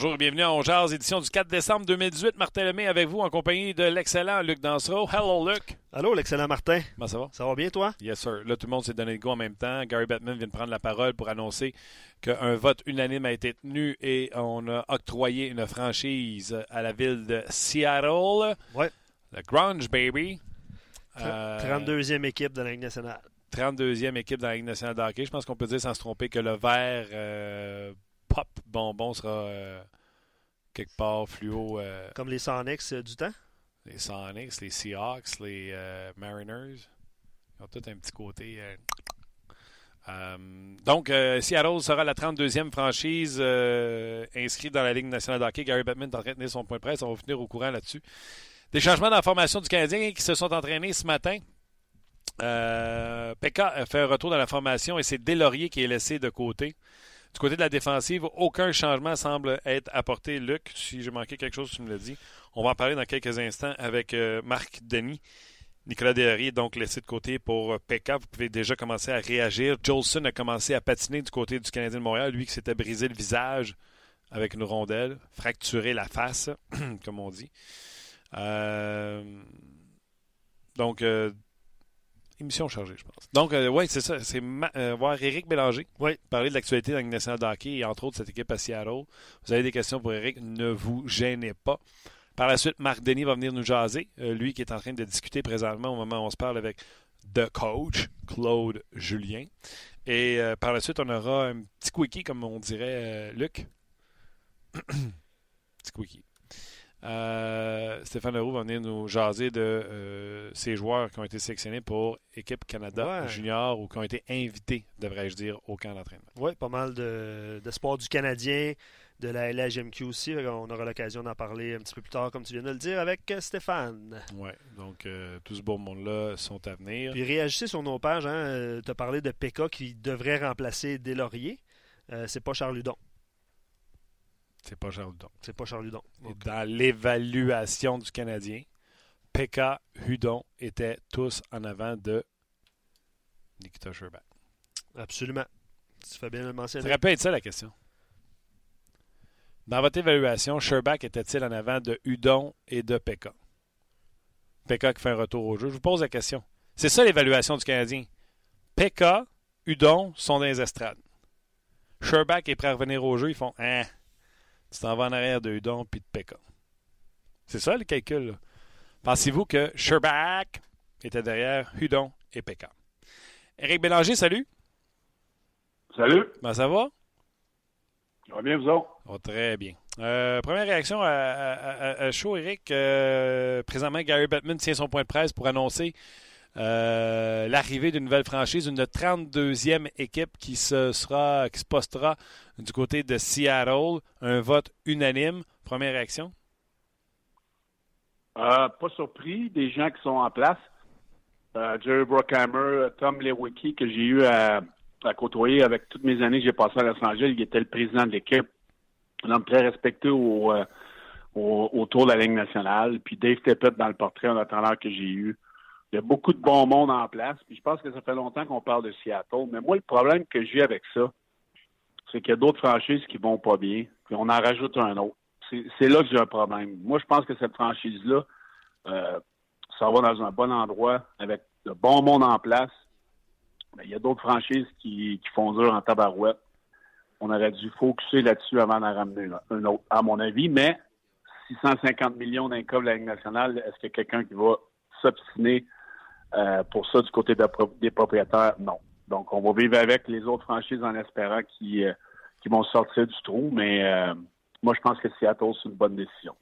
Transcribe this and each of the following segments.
Bonjour et bienvenue à On Jazz, édition du 4 décembre 2018. Martin Lemay avec vous en compagnie de l'excellent Luc Dansereau. Hello, Luc. Allô, l'excellent Martin. Comment ça va? Ça va bien, toi? Yes, sir. Là, tout le monde s'est donné le go en même temps. Gary Bettman vient de prendre la parole pour annoncer qu'un vote unanime a été tenu et on a octroyé une franchise à la ville de Seattle. Ouais. Le Grunge Baby. Euh, 32e équipe de la Ligue nationale. 32e équipe dans la Ligue nationale de hockey. Je pense qu'on peut dire sans se tromper que le vert euh, pop bonbon sera euh, quelque part fluo. euh, Comme les Sonics euh, du temps? les Sonics, les Seahawks, les euh, Mariners. Ils ont tous un petit côté. donc, euh, Seattle sera la 32e franchise euh, inscrite dans la Ligue nationale de hockey. Gary Bettman est en train de tenir son point de presse. On va vous tenir au courant là-dessus. Des changements dans la formation du Canadien qui se sont entraînés ce matin. Euh, Pekka a fait un retour dans la formation et c'est Delaurier qui est laissé de côté. Du côté de la défensive, aucun changement semble être apporté. Luc, si j'ai manqué quelque chose, tu me l'as dit. On va en parler dans quelques instants avec euh, Marc Denis. Nicolas Delaurier est donc laissé de côté pour euh, Pekka. Vous pouvez déjà commencer à réagir. Jolson a commencé à patiner du côté du Canadien de Montréal. Lui qui s'était brisé le visage avec une rondelle, fracturé la face, comme on dit. Euh, donc, émission chargée, je pense. Donc, euh, oui, c'est ça. C'est euh, voir Éric Bélanger Oui. parler de l'actualité dans le nationale de hockey et entre autres cette équipe à Seattle. Vous avez des questions pour Éric, ne vous gênez pas. Par la suite, Marc Denis va venir nous jaser. Euh, lui qui est en train de discuter présentement au moment où on se parle avec The Coach, Claude Julien. Et par la suite, on aura un petit quickie, comme on dirait, Luc. petit quickie. Euh, Stéphane Leroux va venir nous jaser de euh, ces joueurs qui ont été sélectionnés pour Équipe Canada Ouais. Junior ou qui ont été invités, devrais-je dire, au camp d'entraînement. Oui, pas mal de, de sports du Canadien, de la LHMQ aussi. On aura l'occasion d'en parler un petit peu plus tard, comme tu viens de le dire, avec euh, Stéphane. Ouais, donc euh, tout ce beau monde-là sont à venir. Puis réagissez sur nos pages. Hein, tu as parlé de PK qui devrait remplacer Delaurier. Euh, c'est pas Charles Hudon. C'est pas Charles Hudon. C'est pas Charles Hudon. Dans l'évaluation du Canadien, Pekka, Hudon étaient tous en avant de Nikita absolument. Tu fais bien le Ça mentionner. être ça la question. Dans votre évaluation, Sherbak était-il en avant de Hudon et de Pekka? Pekka qui fait un retour au jeu. Je vous pose la question. C'est ça l'évaluation du Canadien. Pekka, Hudon sont dans les estrades. Sherbak est prêt à revenir au jeu. Ils font Hein, tu t'en vas en arrière de Hudon puis de Pekka. C'est ça le calcul. Pensez-vous que Sherbak était derrière Hudon et Pekka? Éric Bélanger, salut. Salut, Comment ça va? ça va bien, vous autres? Oh, très bien. Euh, première réaction à, à, à- à chaud, Eric. Euh, présentement, Gary Bettman tient son point de presse pour annoncer euh, l'arrivée d'une nouvelle franchise, une 32e équipe qui se sera, qui se postera du côté de Seattle. Un vote unanime. Première réaction? Euh, pas surpris des gens qui sont en place. Euh, Jerry Bruckheimer, Tom Lewicki, que j'ai eu à, côtoyer avec toutes mes années que j'ai passées à Los Angeles, il était le président de l'équipe. Un homme très respecté au- autour de la Ligue nationale. Puis Dave Tippett dans le portrait en attendant que j'ai eu. Il y a beaucoup de bon monde en place. Puis je pense que ça fait longtemps qu'on parle de Seattle. Mais moi, le problème que j'ai avec ça, c'est qu'il y a d'autres franchises qui vont pas bien. Puis on en rajoute un autre. C'est là que j'ai un problème. Moi, je pense que cette franchise-là, euh, ça va dans un bon endroit avec de bon monde en place. Mais il y a d'autres franchises qui, font dur en tabarouette. On aurait dû focuser là-dessus avant d'en ramener un- autre, à mon avis. Mais 650 millions d'un de la Ligue nationale, est-ce a quelqu'un qui va s'obstiner euh, pour ça du côté des propriétaires? Non. Donc, on va vivre avec les autres franchises en espérant qu'ils euh, vont sortir du trou. Mais euh, moi, je pense que Seattle, c'est une bonne décision.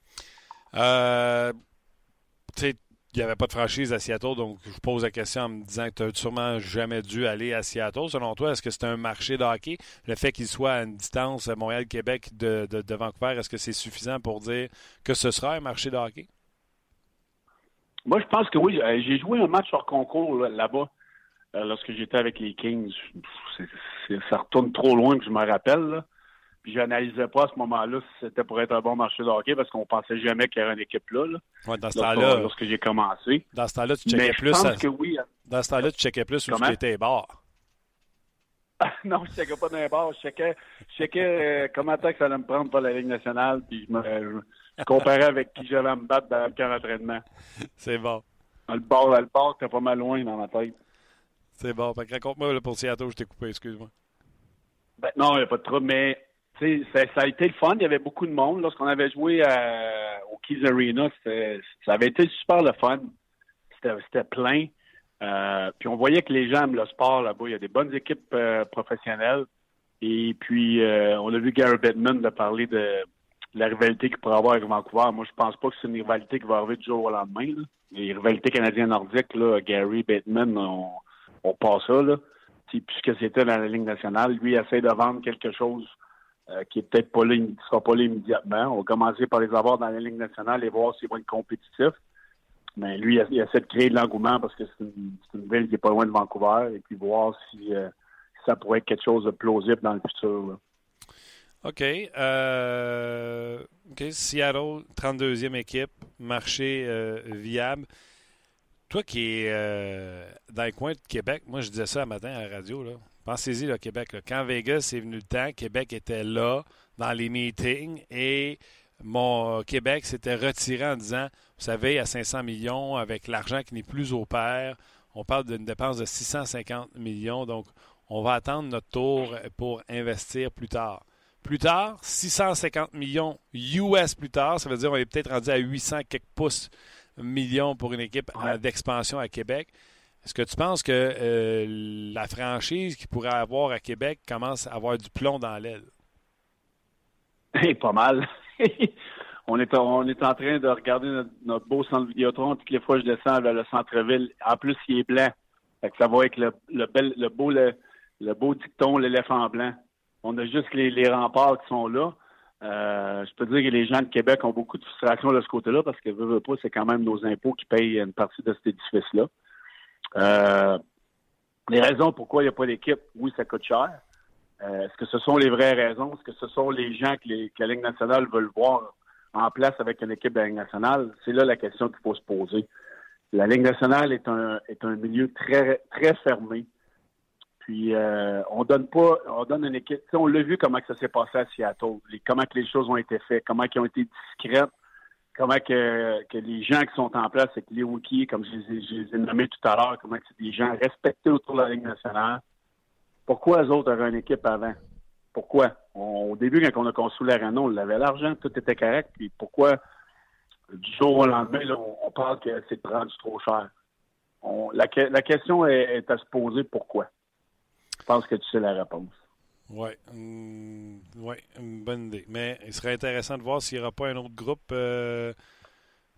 Il n'y avait pas de franchise à Seattle, donc je pose la question en me disant que tu n'as sûrement jamais dû aller à Seattle. Selon toi, est-ce que c'est un marché de hockey? Le fait qu'il soit à une distance Montréal-Québec de, de, de Vancouver, est-ce que c'est suffisant pour dire que ce sera un marché de hockey? Moi, je pense que oui. Euh, J'ai joué un match hors concours là- là-bas euh, lorsque j'étais avec les Kings. Ça retourne trop loin que je me rappelle. Là. Puis j'analysais pas à ce moment-là si c'était pour être un bon marché de hockey parce qu'on pensait jamais qu'il y aurait une équipe là, là, Ouais, dans ce temps-là, lorsque j'ai commencé. dans ce temps-là, tu Mais checkais je plus. pense à- que oui. Dans ce temps-là, tu checkais plus où tu étais bord. non, je checkais pas dans les bars. Je checkais, je checkais euh, comment que ça allait me prendre pour la Ligue nationale. Puis je me je comparais avec qui j'allais me battre dans le camp d'entraînement. C'est bon. Le bord, le bord, t'es pas mal loin dans ma tête. C'est bon. Raconte-moi pour Seattle, je t'ai coupé, excuse-moi. Ben, non, il n'y a pas de trouble, mais ça, ça a été le fun. Il y avait beaucoup de monde. Lorsqu'on avait joué au Keys Arena, ça avait été super le fun. C'était plein. Euh, puis on voyait que les gens aiment le sport là-bas. Il y a des bonnes équipes euh, professionnelles. Et puis, euh, on a vu Gary Bettman de parler de la rivalité qu'il pourrait avoir avec Vancouver. Moi, je pense pas que c'est une rivalité qui va arriver du jour au lendemain. Les rivalités canadiennes-nordiques, Gary Bettman, on, on passe ça. Là. Puisque c'était dans la Ligue nationale, lui essaie de vendre quelque chose qui est peut-être pas là, qui sera pas là immédiatement. On va commencer par les avoir dans la Ligue nationale et voir s'ils vont être compétitifs. Mais lui, il essaie de créer de l'engouement parce que c'est une, ville qui n'est pas loin de Vancouver et puis voir si, euh, ça pourrait être quelque chose de plausible dans le futur. OK. Euh, OK. Seattle, 32e équipe, marché euh, viable. Toi qui es dans le coin de Québec, moi je disais ça un matin à la radio. Pensez-y, le Québec. Quand Vegas est venu le temps, Québec était là dans les meetings et mon Québec s'était retiré en disant, vous savez, à 500 millions, avec l'argent qui n'est plus au pair, on parle d'une dépense de 650 millions, donc on va attendre notre tour pour investir plus tard. Plus tard, 650 millions US plus tard, ça veut dire qu'on est peut-être rendu à 800 quelques pouces millions pour une équipe d'expansion à Québec. Est-ce que tu penses que euh, la franchise qu'il pourrait avoir à Québec commence à avoir du plomb dans l'aile? pas mal. on, est, on est en train de regarder notre, beau centre Vidéotron. Toutes les fois que je descends vers le centre-ville, en plus, il est blanc. ça va avec le, bel, le beau, le, beau dicton, l'éléphant blanc. On a juste les, remparts qui sont là. Euh, je peux dire que les gens de Québec ont beaucoup de frustration de ce côté-là parce que, veut, pas, c'est quand même nos impôts qui payent une partie de cet édifice-là. Euh, les raisons pourquoi il n'y a pas d'équipe, oui, ça coûte cher. Euh, est-ce que ce sont les vraies raisons? Est-ce que ce sont les gens que, la Ligue nationale veut voir en place avec une équipe de la Ligue nationale? C'est là la question qu'il faut se poser. La Ligue nationale est un, est un milieu très, très fermé. Puis euh, on donne pas, on donne une équipe. on l'a vu comment que ça s'est passé à Seattle, comment que les choses ont été faites, comment ils ont été discrètes, comment que, les gens qui sont en place avec les wikis, comme je, les ai nommés tout à l'heure, comment que c'est des gens respectés autour de la Ligue nationale. Pourquoi eux autres avaient une équipe avant? Pourquoi? au début, quand on a construit l'arena, on avait l'argent, tout était correct. Puis pourquoi, du jour au lendemain, on, parle que c'est rendu trop cher? la, question est, à se poser pourquoi? Je pense que tu sais la réponse. Oui, mm, ouais, une bonne idée. Mais il serait intéressant de voir s'il n'y aura pas un autre groupe euh,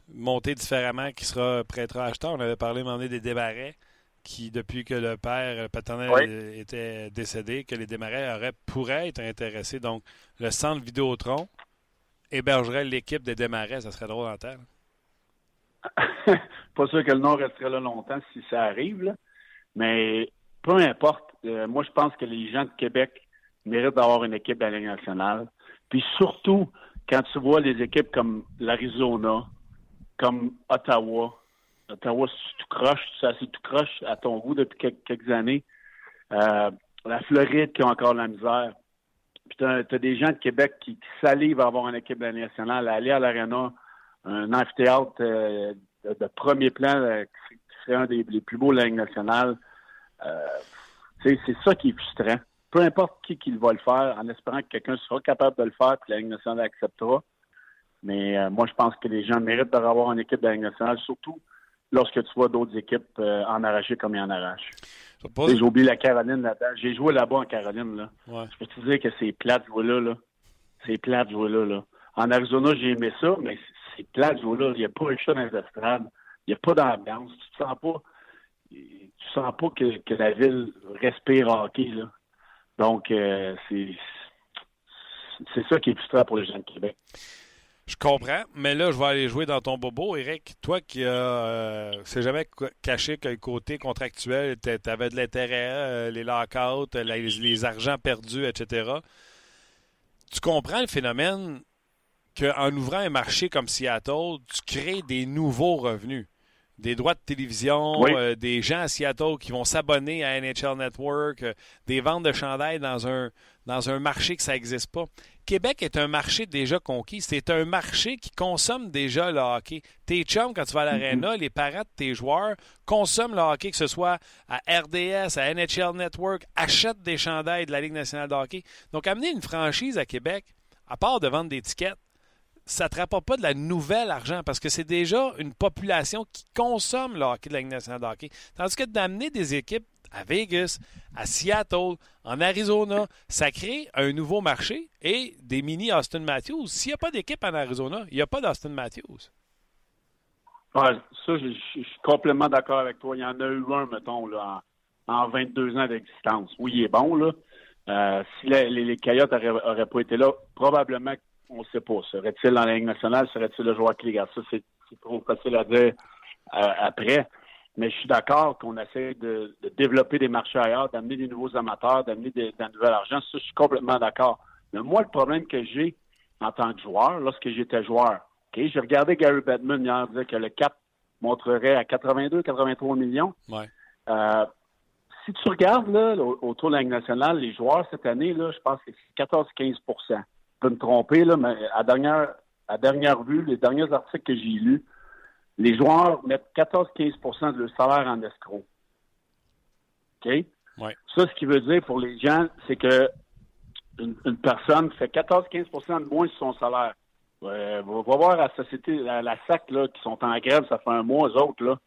monté différemment qui sera prêt à acheter. On avait parlé m'emmener des débarrais qui, depuis que le père paternel était décédé, que les démarrais auraient, pourraient être intéressés. Donc, le centre Vidéotron hébergerait l'équipe des démarrais. Ça serait drôle en terre. Pas sûr que le nom resterait là longtemps si ça arrive, mais peu importe. Euh, moi, je pense que les gens de Québec méritent d'avoir une équipe de la Ligue nationale. Puis surtout, quand tu vois les équipes comme l'Arizona, comme Ottawa, Ottawa, c'est tout croche, assez tout croche à ton goût depuis quelques, années. Euh, la Floride qui a encore la misère. Puis tu as, des gens de Québec qui, salivent à avoir une équipe nationale, aller à l'Arena, un amphithéâtre euh, de, premier plan qui serait un des, plus beaux de la Ligue nationale. C'est ça qui est frustrant. Peu importe qui, qui va le faire, en espérant que quelqu'un sera capable de le faire, que la Ligue nationale acceptera. Mais moi, je pense que les gens méritent d'avoir une équipe de la Ligue nationale, surtout lorsque tu vois d'autres équipes euh, en arracher comme ils en arrachent. J'ai oublié la Caroline là-dedans. J'ai joué là-bas en Caroline. Là. Je peux te dire que c'est plate de jouer là. là. C'est plate de jouer là, là. En Arizona, j'ai aimé ça, mais c'est plate de jouer là. Il n'y a pas un chat dans les estrades. Il n'y a pas d'ambiance. Tu te sens pas. Tu sens pas que, la ville respire hockey. Là. Donc, euh, c'est c'est ça qui est frustrant pour les gens de Québec. Je comprends, mais là, je vais aller jouer dans ton bobo. Eric, toi qui euh, c'est jamais caché que le côté contractuel, tu avais de l'intérêt, euh, les lockouts, les, les, argents perdus, etc. Tu comprends le phénomène qu'en ouvrant un marché comme Seattle, tu crées des nouveaux revenus. Des droits de télévision, euh, des gens à Seattle qui vont s'abonner à NHL Network, euh, des ventes de chandails dans un, dans un marché que ça n'existe pas. Québec est un marché déjà conquis. C'est un marché qui consomme déjà le hockey. Tes chums, quand tu vas à l'aréna, les parents de tes joueurs consomment le hockey, que ce soit à RDS, à NHL Network, achètent des chandails de la Ligue nationale de hockey. Donc, amener une franchise à Québec, à part de vendre des tickets, ça ne te rapporte pas de la nouvelle argent parce que c'est déjà une population qui consomme le hockey de la Ligue nationale de hockey. Tandis que d'amener des équipes à Vegas, à Seattle, en Arizona, ça crée un nouveau marché et des mini Austin Matthews. S'il n'y a pas d'équipe en Arizona, il n'y a pas d'Austin Matthews. Ça, je, suis complètement d'accord avec toi. Il y en a eu un, mettons, en, 22 ans d'existence. Oui, il est bon, là. Euh, si les, Coyotes n'auraient pas été là, probablement, on ne sait pas. Serait-il dans la Ligue nationale? Serait-il le joueur qui Ça, c'est trop facile à dire euh, après. Mais je suis d'accord qu'on essaie de, développer des marchés ailleurs, d'amener des nouveaux amateurs, d'amener de, de nouvel argent. Ça, je suis complètement d'accord. Mais moi, le problème que j'ai en tant que joueur, lorsque j'étais joueur, j'ai regardé Gary Bettman hier dire que le cap montrerait à 82, 83 millions. Ouais. Euh, si tu regardes là, autour de la Ligue nationale, les joueurs cette année, là, je pense que c'est 14-15 Je peux me tromper, là, mais à dernière, à dernière vue, les derniers articles que j'ai lus, les joueurs mettent 14-15% de leur salaire en escroc. OK? Ouais. Ça, ce qui veut dire pour les gens, c'est que une, personne fait 14-15% de moins sur son salaire. Euh, va, voir la société, la, SAC, là, qui sont en grève, ça fait un mois, eux autres, là.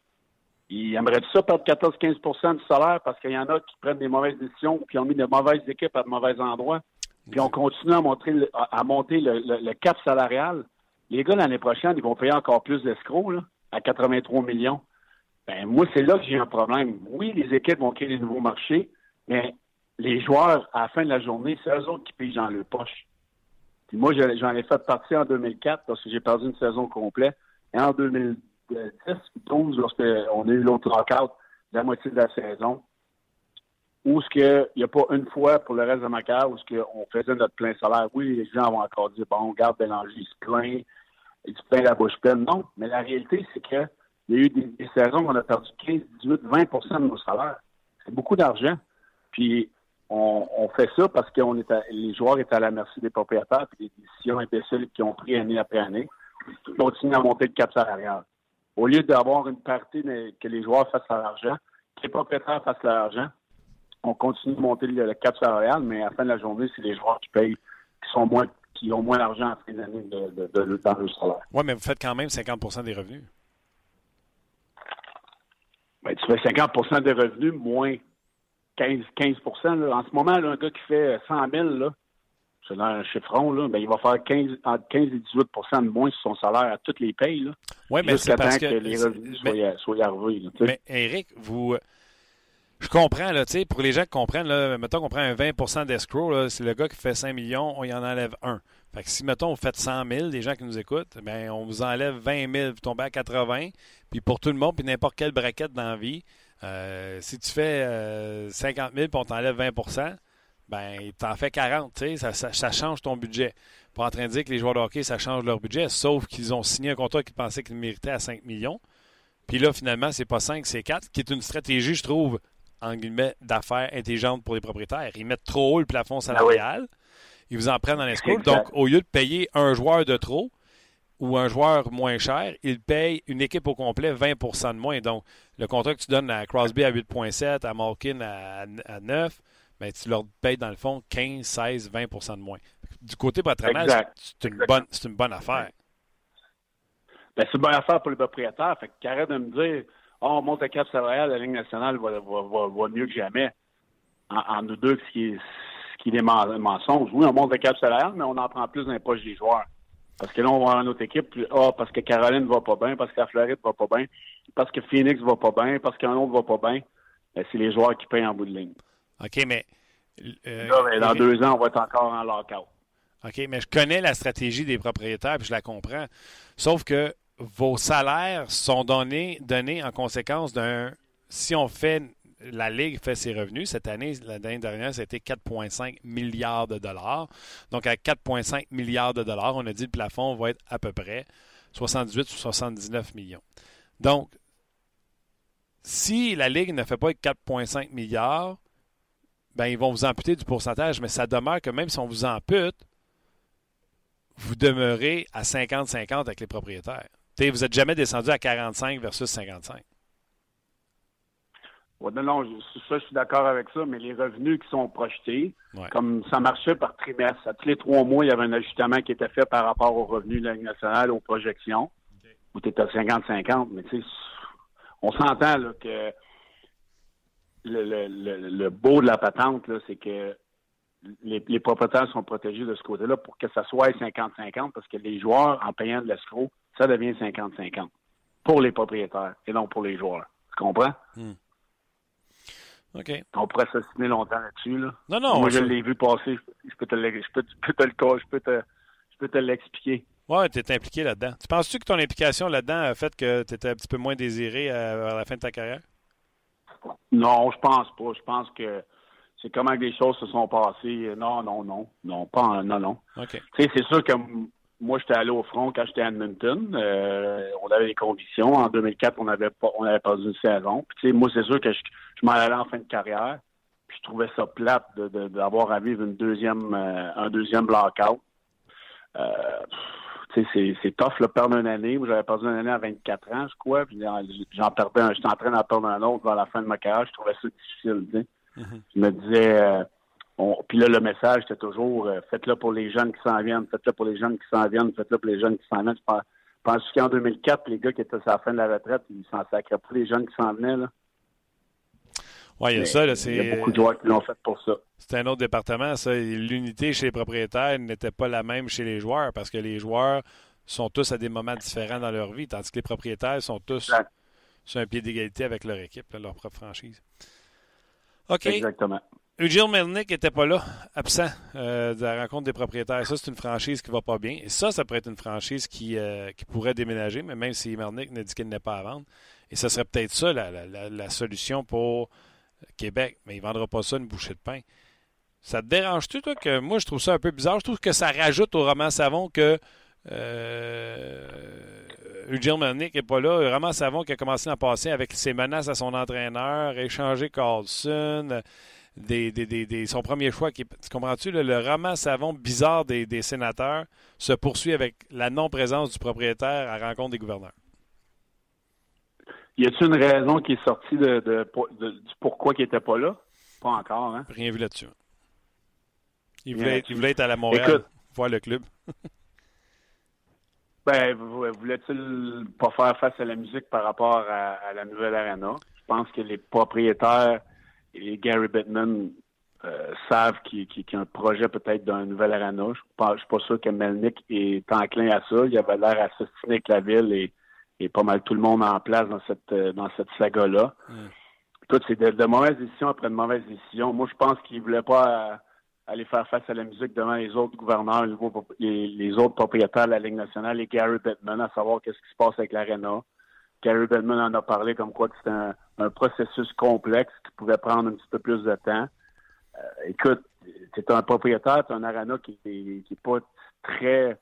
Ils aimeraient ça perdre 14-15% du salaire parce qu'il y en a qui prennent des mauvaises décisions, puis ont mis de mauvaises équipes à de mauvais endroits. Puis on continue à, monter le, cap salarial. Les gars, l'année prochaine, ils vont payer encore plus d'escrocs, à 83 millions. Ben, moi, c'est là que j'ai un problème. Oui, les équipes vont créer des nouveaux marchés, mais les joueurs, à la fin de la journée, c'est eux autres qui payent dans le poche. Puis moi, j'en ai fait partie en 2004 parce que j'ai perdu une saison complète. Et en 2010, 2012, lorsqu'on a eu l'autre lockout, la moitié de la saison, où ce qu'il n'y a pas une fois pour le reste de ma carrière où ce qu'on faisait notre plein salaire. Oui, les gens vont encore dire, bon, garde Bélanger, il se plaint, et tu plein la bouche pleine. Non, mais la réalité, c'est qu'il y a eu des, saisons où on a perdu 15, 18, 20% de nos salaires. C'est beaucoup d'argent. Puis on, fait ça parce que les joueurs étaient à la merci des propriétaires et des décisions imbéciles qui ont pris année après année. Ils continuent à monter le cap salarial. Au lieu d'avoir une partie que les joueurs fassent leur argent, que les propriétaires fassent leur argent, on continue de monter le, cap salarial, mais à la fin de la journée, c'est les joueurs qui payent, qui sont moins qui ont moins d'argent à fin d'année de, de, de, dans le salaire. Oui, mais vous faites quand même 50% des revenus. Ben, tu fais 50% des revenus moins 15, 15 là. En ce moment, là, un gars qui fait 100 000, là, c'est un chiffron, là, ben, il va faire 15, entre 15 et 18% de moins sur son salaire à toutes les payes. Oui, mais c'est parce que, que, les revenus soient, soient arrivés. mais Eric, vous, je comprends, là, pour les gens qui comprennent, mettons qu'on prend un 20% d'escrow, c'est le gars qui fait 5 millions, on y en enlève un. Fait que si, mettons, vous faites 100 000, les gens qui nous écoutent, ben, on vous enlève 20 000, vous tombez à 80 Puis pour tout le monde, puis n'importe quelle braquette dans la vie, euh, si tu fais 50 000 puis on t'enlève 20% ben, t'en fais 40, tu sais, ça, ça, change ton budget. Pas en train de dire que les joueurs de hockey, ça change leur budget, sauf qu'ils ont signé un contrat qu'ils pensaient qu'ils méritaient à 5 millions. Puis là, finalement, c'est pas 5, c'est 4, qui est une stratégie, je trouve, en guillemets, d'affaires intelligentes pour les propriétaires. Ils mettent trop haut le plafond ah salarial. Ils vous en prennent dans l'escope. Donc, au lieu de payer un joueur de trop ou un joueur moins cher, ils payent une équipe au complet 20% de moins. Donc, le contrat que tu donnes à Crosby à 8,7, à Malkin à, 9, ben, tu leur payes dans le fond 15, 16, 20% de moins. Du côté patronal, c'est une, bonne, une bonne affaire. Ben, c'est une bonne affaire pour les propriétaires. Fait qu'arrête de me dire oh, on monte le cap salarial, la Ligue nationale va, va, mieux que jamais. En, nous deux, ce qui est, ce qui est des mensonges. Oui, on monte le cap salarial, mais on en prend plus dans les poches des joueurs. Parce que là, on va avoir notre équipe, puis, oh, parce que Caroline va pas bien, parce que la Floride va pas bien, parce que Phoenix va pas bien, parce qu'un autre va pas bien. Ben, c'est les joueurs qui payent en bout de ligne. OK, mais. Euh, ben, dans deux ans, on va être encore en lockout. OK, mais je connais la stratégie des propriétaires, puis je la comprends. Sauf que vos salaires sont donnés, en conséquence d'un. Si on fait. La Ligue fait ses revenus. Cette année, l'année dernière, c'était 4,5 milliards de dollars. Donc, à 4,5 milliards de dollars, on a dit le plafond va être à peu près 78 ou 79 millions. Donc, si la Ligue ne fait pas 4,5 milliards, ben ils vont vous amputer du pourcentage, mais ça demeure que même si on vous ampute, vous demeurez à 50-50 avec les propriétaires. Vous n'êtes jamais descendu à 45 versus 55. non, non, ça, je suis d'accord avec ça, mais les revenus qui sont projetés, comme ça marchait par trimestre, à tous les trois mois, il y avait un ajustement qui était fait par rapport aux revenus de la nationale, aux projections, où tu étais à 50-50, mais tu sais, on s'entend que le, beau de la patente, c'est que les, propriétaires sont protégés de ce côté-là pour que ça soit 50-50, parce que les joueurs, en payant de l'escroc, ça devient 50-50 pour les propriétaires et non pour les joueurs. Tu comprends? Hmm. OK. On pourrait s'assiner longtemps là-dessus. Là. Non, non. Moi, je l'ai vu passer. Je peux te le, je peux, te je peux te, je peux te l'expliquer. Oui, tu es impliqué là-dedans. Tu penses-tu que ton implication là-dedans a fait que tu étais un petit peu moins désiré à, à la fin de ta carrière? Non, je pense pas. Je pense que c'est comment les choses se sont passées. Non, non, non. Non, pas non, non. OK. Tu sais, c'est sûr que moi, j'étais allé au front quand j'étais à Edmonton. Euh, on avait des conditions. En 2004, on avait pas, on avait pas une saison. Puis, tu sais, moi, c'est sûr que je, m'en allais en fin de carrière. Puis, je trouvais ça plate d'avoir de, à vivre une deuxième, euh, un deuxième blackout. Euh, c'est tough, là, perdre une année. J'avais perdu une année à 24 ans, je crois. Puis j'en perdais un. J'étais en train d'en perdre un autre vers la fin de ma carrière. Je trouvais ça difficile. Mm-hmm. Je me disais... Puis là, le message, c'était toujours euh, faites-le pour les jeunes qui s'en viennent, faites-le pour les jeunes qui s'en viennent, faites-le pour les jeunes qui s'en viennent. Je pense, qu'en 2004, les gars qui étaient à la fin de la retraite, ils s'en sacraient pas les jeunes qui s'en venaient. Là. Oui, il y a ça. Il y a beaucoup de joueurs qui l'ont fait pour ça. C'est un autre département, ça. L'unité chez les propriétaires n'était pas la même chez les joueurs parce que les joueurs sont tous à des moments différents dans leur vie, tandis que les propriétaires sont tous sur un pied d'égalité avec leur équipe, leur propre franchise. OK. Exactement. Eugene Melnick n'était pas là, absent euh, de la rencontre des propriétaires. Ça, c'est une franchise qui va pas bien. Et ça, ça pourrait être une franchise qui, euh, pourrait déménager, mais même si Melnick ne dit qu'il n'est pas à vendre. Et ce serait peut-être ça la, solution pour Québec. Mais il ne vendra pas ça une bouchée de pain. Ça te dérange-tu, toi, que moi, je trouve ça un peu bizarre? Je trouve que ça rajoute au roman Savon que euh, Eugene Melnick n'est pas là. Roman Savon qui a commencé à passer avec ses menaces à son entraîneur, échanger Carlson des, son premier choix. Qui, tu comprends-tu? Le, le, roman savon bizarre des, sénateurs se poursuit avec la non-présence du propriétaire à rencontre des gouverneurs. Y a-t-il une raison qui est sortie de, du pourquoi il n'était pas là? Pas encore, hein? Rien vu là-dessus. Il voulait, être, à la Montréal, voir le club. ben, voulait-il pas faire face à la musique par rapport à, à la nouvelle arena? Je pense que les propriétaires et Gary Bettman euh, savent qu'il y a un projet peut-être d'un nouvel arena. Je ne suis pas sûr que Melnick est enclin à ça. Il avait l'air à avec la ville et, et, pas mal tout le monde en place dans cette euh, dans cette saga-là. Mm. Écoute, c'est de, mauvaises décisions après de mauvaises décisions. Moi, je pense qu'il ne voulait pas euh, aller faire face à la musique devant les autres gouverneurs, les, les, autres propriétaires de la Ligue nationale et Gary Bettman à savoir qu'est-ce qui se passe avec l'arena. Gary Bettman en a parlé comme quoi que c'était un, processus complexe qui pouvait prendre un petit peu plus de temps. Euh, écoute, c'est un propriétaire, c'est un arena qui n'est pas très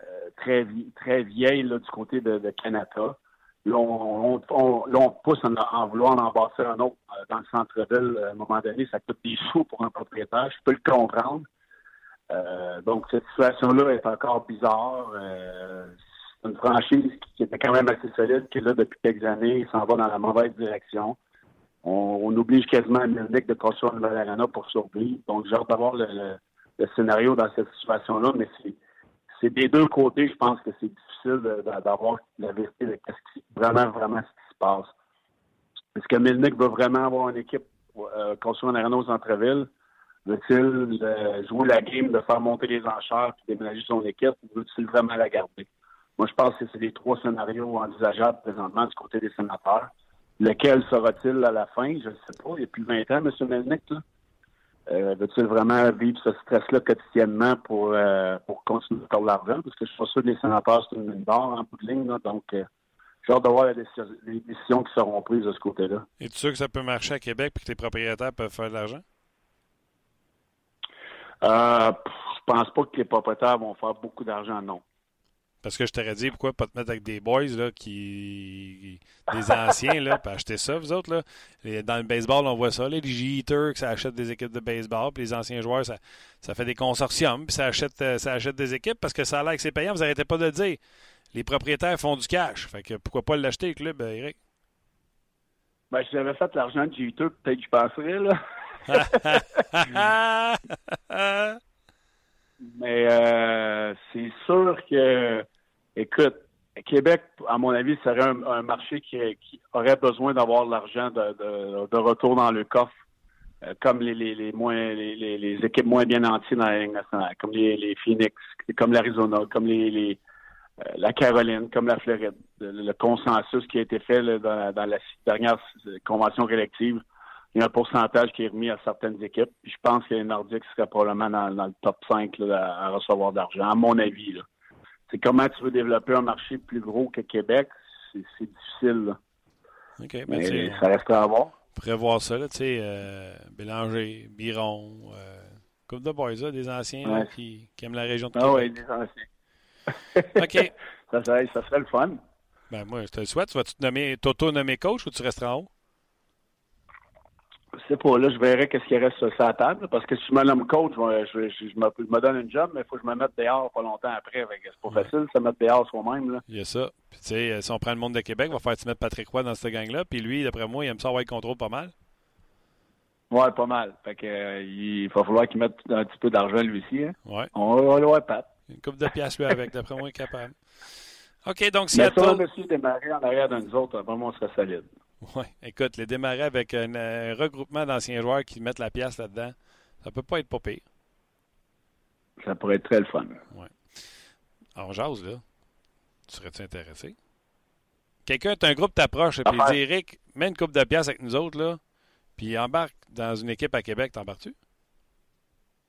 euh, très très vieille du côté de, Canada. Là, on, pousse en, vouloir en bâtir un autre euh, dans le centre-ville. À un moment donné, ça coûte des sous pour un propriétaire. Je peux le comprendre. donc, cette situation-là est encore bizarre une franchise qui était quand même assez solide, qui là, depuis quelques années, s'en va dans la mauvaise direction. On, oblige quasiment à Melnick de construire une arena pour survivre. Donc, j'ai hâte d'avoir le, scénario dans cette situation-là, mais c'est des deux côtés, je pense que c'est difficile d'avoir la vérité de ce qui, vraiment, vraiment ce qui se passe. Est-ce que Melnick veut vraiment avoir une équipe euh, construire un arena aux centre-ville? Veut-il euh, jouer la game de faire monter les enchères et déménager son équipe? Ou veut-il vraiment la garder? Moi, je pense que c'est les trois scénarios envisageables présentement du côté des sénateurs. Lequel sera-t-il à la fin? Je ne sais pas. Il y a plus de 20 ans, M. Melnick. Là. Euh, Veut-il vraiment vivre ce stress-là quotidiennement pour, euh, pour continuer à faire de l'argent? Parce que je suis pas sûr que les sénateurs, c'est une barre en bout de ligne. Là, donc, euh, j'ai hâte de voir les décisions qui seront prises de ce côté-là. Es-tu sûr que ça peut marcher à Québec et que les propriétaires peuvent faire de l'argent? Euh, je pense pas que les propriétaires vont faire beaucoup d'argent, non. Parce que je t'aurais dit, pourquoi pas te mettre avec des boys, là, qui. des anciens, là, puis acheter ça, vous autres, là. dans le baseball, on voit ça, les G-Eaters, ça achète des équipes de baseball, puis les anciens joueurs, ça, ça fait des consortiums, puis ça achète, euh, ça achète des équipes parce que ça a l'air que c'est payant, vous n'arrêtez pas de le dire. Les propriétaires font du cash. Fait que pourquoi pas l'acheter, le club, euh, Eric? Ben, si j'avais fait l'argent de G-Eater, peut-être que je passerais, là. Mais euh, c'est sûr que Écoute, Québec, à mon avis, serait un, marché qui, aurait besoin d'avoir l'argent de, retour dans le coffre, euh, comme les, moins, les, équipes moins bien nanties dans la Ligue nationale, comme les, Phoenix, comme l'Arizona, comme les, euh, la Caroline, comme la Floride. Le, consensus qui a été fait dans, la, dernière convention collective, il y a un pourcentage qui est remis à certaines équipes. je pense que les Nordiques seraient probablement dans, le top 5 à, recevoir d'argent, à mon avis. Là c'est comment tu veux développer un marché plus gros que Québec, c'est difficile. Là. OK, ben, mais ça reste à voir. Prévoir ça, tu sais, euh, Bélanger, Biron, euh, Coupe de Boys, des anciens qui, aiment la région de Québec. Ah oui, des anciens. OK. ça, serait, ça serait le fun. Ben moi, je te le souhaite. Tu vas-tu te nommer, t'auto-nommer coach ou tu resteras en haut? Je sais pas, là, je verrai qu'est-ce qui reste sur sa table, parce que si je me nomme coach, je, je, je, me, donne une job, mais il faut que je me mette dehors pas longtemps après. C'est pas facile de se mettre dehors soi-même. Il y a ça. Puis, tu sais, si on prend le monde de Québec, on va tu mettre Patrick Roy dans cette gang-là, puis lui, d'après moi, il aime ça avoir le contrôle pas mal. Ouais, pas mal. Fait que, euh, il va falloir qu'il mette un petit peu d'argent lui aussi. Hein? Ouais. On le voir, Pat. Une coupe de pièces lui avec, d'après moi, il est capable. OK, donc si Mais ça, on aussi démarrer en arrière de nous autres, vraiment, on serait solide. Oui, écoute, les démarrer avec un, regroupement d'anciens joueurs qui mettent la pièce là-dedans, ça peut pas être pas pire. Ça pourrait être très le fun. Oui. Alors, jase, là. Tu serais-tu intéressé? Quelqu'un, tu un groupe t'approche et puis dit Eric, mets une coupe de pièces avec nous autres, là, puis embarque dans une équipe à Québec, t'embarques-tu?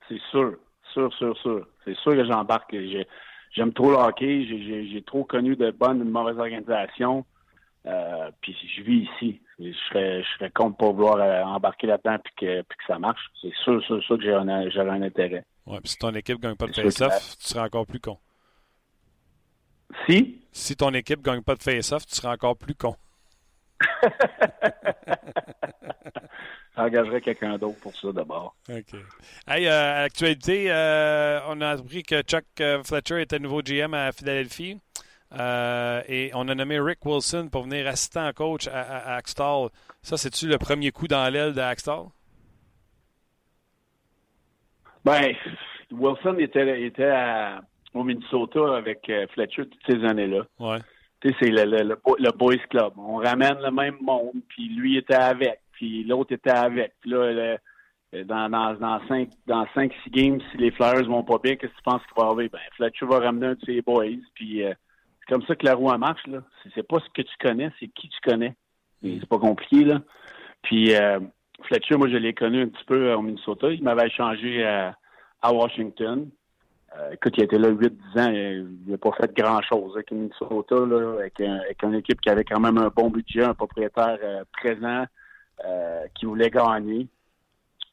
C'est sûr, sûr, sûr, sûr. C'est sûr que j'embarque. J'aime trop le hockey, j'ai trop connu de bonnes et de mauvaises organisations. Euh, puis je vis ici. Je serais, je serais contre pour vouloir euh, embarquer là-dedans puis que, puis que ça marche. C'est sûr, sûr, sûr que j'aurais un, un, intérêt. Ouais, puis si ton équipe gagne pas de face-off, tu seras encore plus con. Si? Si ton équipe gagne pas de face-off, tu seras encore plus con. J'engagerais quelqu'un d'autre pour ça d'abord. OK. Hey, euh, actualité, euh, on a appris que Chuck Fletcher était nouveau GM à Philadelphie. Euh, et on a nommé Rick Wilson pour venir assistant coach à, Axtall. Ça, c'est-tu le premier coup dans l'aile d'Axtall? Ben, Wilson était, était au Minnesota avec euh, Fletcher toutes ces années-là. Ouais. Tu sais, c'est le, le, Boys Club. On ramène le même monde, puis lui était avec, puis l'autre était avec. Puis là, dans, dans, dans, cinq, dans cinq, six games, si les Flyers vont pas bien, qu'est-ce que tu penses qu'il va arriver? Ben, Fletcher va ramener un de ses boys, puis euh, c'est comme ça que la roue marche. Là. C'est pas ce que tu connais, c'est qui tu connais. C'est pas compliqué. Là. Puis euh, Fletcher, moi, je l'ai connu un petit peu au Minnesota. Il m'avait échangé à, Washington. Euh, écoute, il était là 8-10 ans. Il n'a pas fait grand-chose avec Minnesota, là, avec, avec, une équipe qui avait quand même un bon budget, un propriétaire euh, présent qui voulait gagner.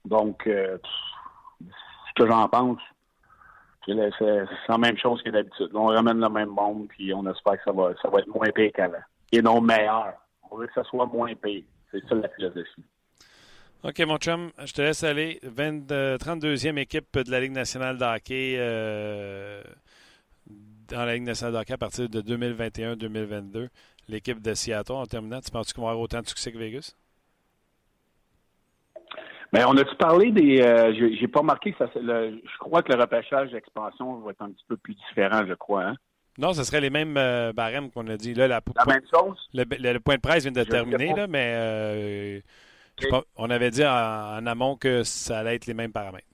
Donc, ce que j'en pense, c'est la même chose que d'habitude. On ramène le même monde, puis on espère que ça va, être moins pire qu'avant. Et non meilleur. On veut que ça soit moins pire. C'est ça la philosophie. OK, mon chum, je te laisse aller. 32e équipe de la Ligue nationale de hockey euh, dans la Ligue nationale de à partir de 2021-2022. L'équipe de Seattle, en terminant, tu penses qu'on va avoir autant de succès que Vegas? Mais on a-tu parlé des. Euh, j'ai pas marqué que ça. je crois que le repêchage d'expansion va être un petit peu plus différent, je crois. Hein? Non, ce serait les mêmes euh, barèmes qu'on a dit. Là, la, même chose? Le, point de presse vient de terminer, là, mais euh, on avait dit en, amont que ça allait être les mêmes paramètres.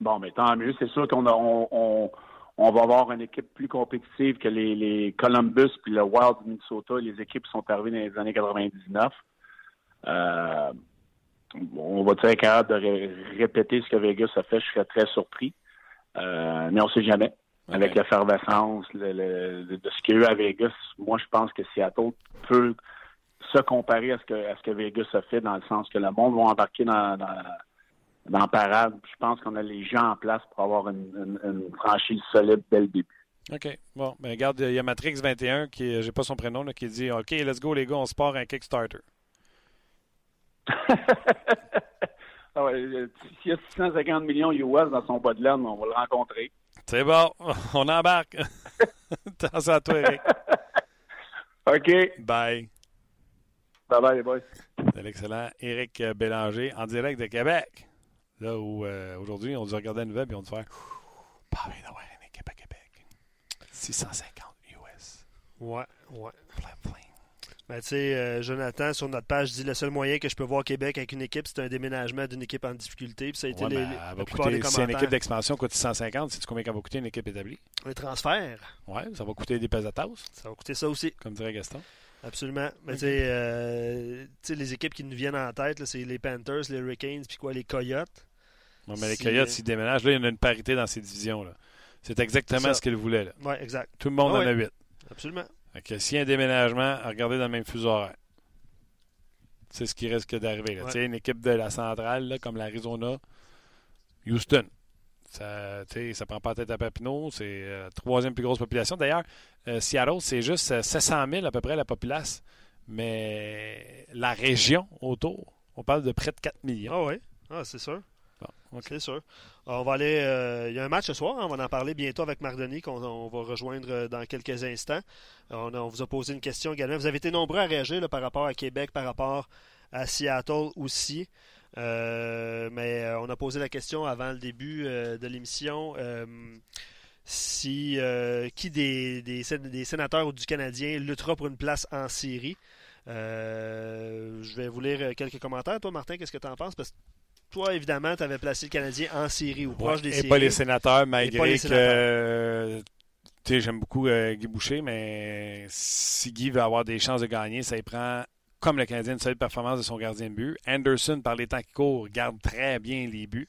Bon, mais tant mieux. C'est sûr qu'on on, on, va avoir une équipe plus compétitive que les, les Columbus puis le Wild Minnesota. Les équipes sont arrivées dans les années 99. Euh, on va être capable de répéter ce que Vegas a fait, je serais très surpris. Euh, mais on ne sait jamais. Avec l'effervescence de ce qu'il y a eu à Vegas, moi, je pense que Seattle peut se comparer à ce que, à ce que Vegas a fait, dans le sens que le monde va embarquer dans, dans, dans parade. Je pense qu'on a les gens en place pour avoir une, franchise solide dès le début. OK. Bon, ben regarde, il y a Matrix21 qui, j'ai pas son prénom, là, qui dit OK, let's go les gars, on se part un Kickstarter. Ah ouais, euh, S'il y a 650 millions US dans son bas de laine, on va le rencontrer. C'est bon, on embarque. Attention à toi, Eric. OK. Bye. Bye bye, les boys. C'est l'excellent Éric Bélanger en direct de Québec. Là où euh, aujourd'hui, on dit regarder la nouvelle et on dit faire Pas bien d'avoir à Québec. 650 US. Ouais, ouais. Plein, plein. Ben, tu sais, euh, Jonathan, sur notre page, dit le seul moyen que je peux voir Québec avec une équipe, c'est un déménagement d'une équipe en difficulté. Puis ça a été Ouais, les, ben, la plupart des si une équipe d'expansion coûte 650, sais-tu combien ça va coûter une équipe établie? Les transferts, Ouais, ça va coûter des pesatas, ça va coûter ça aussi. comme dirait Gaston. Absolument. Mais tu sais, euh, les équipes qui nous viennent en tête, là, c'est les Panthers, les Hurricanes, puis quoi, les Coyotes. Bon, mais les Coyotes, euh, s'ils déménagent, là, il y a une parité dans ces. C'est exactement C'est ça. ce qu'ils voulaient. Là. Ouais, exact. Tout le monde Ah en a. 8. Absolument. Que s'il y a un déménagement, regardez dans le même fuseau horaire. C'est ce qui risque d'arriver. là. Ouais. Une équipe de la centrale, là, comme l'Arizona, Houston. Ça, ça prend pas la tête à Papineau. C'est euh, la troisième plus grosse population. D'ailleurs, euh, Seattle, c'est juste euh, 700 000 à peu près la populace. Mais la région autour, on parle de près de 4 millions. Ah oui, ah, c'est sûr. Bon. C'est sûr. On va aller. euh, il y a un match ce soir, hein, on va en parler bientôt avec Mardoni, qu'on on va rejoindre euh, dans quelques instants. On, vous a posé une question également. Vous avez été nombreux à réagir par rapport à Québec, par rapport à Seattle aussi. Euh, mais on a posé la question avant le début de l'émission. si qui des, des, sén- des sénateurs ou du Canadien luttera pour une place en série. Je vais vous lire quelques commentaires. Toi, Martin, qu'est-ce que tu en penses? Toi, évidemment, tu avais placé le Canadien en série ou proche Ouais, des et séries. pas les sénateurs, malgré les que. sénateurs. tu sais, j'aime beaucoup euh, Guy Boucher, mais si Guy veut avoir des chances de gagner, ça y prend, comme le Canadien, une solide performance de son gardien de but. Anderson, par les temps qui courent, garde très bien les buts.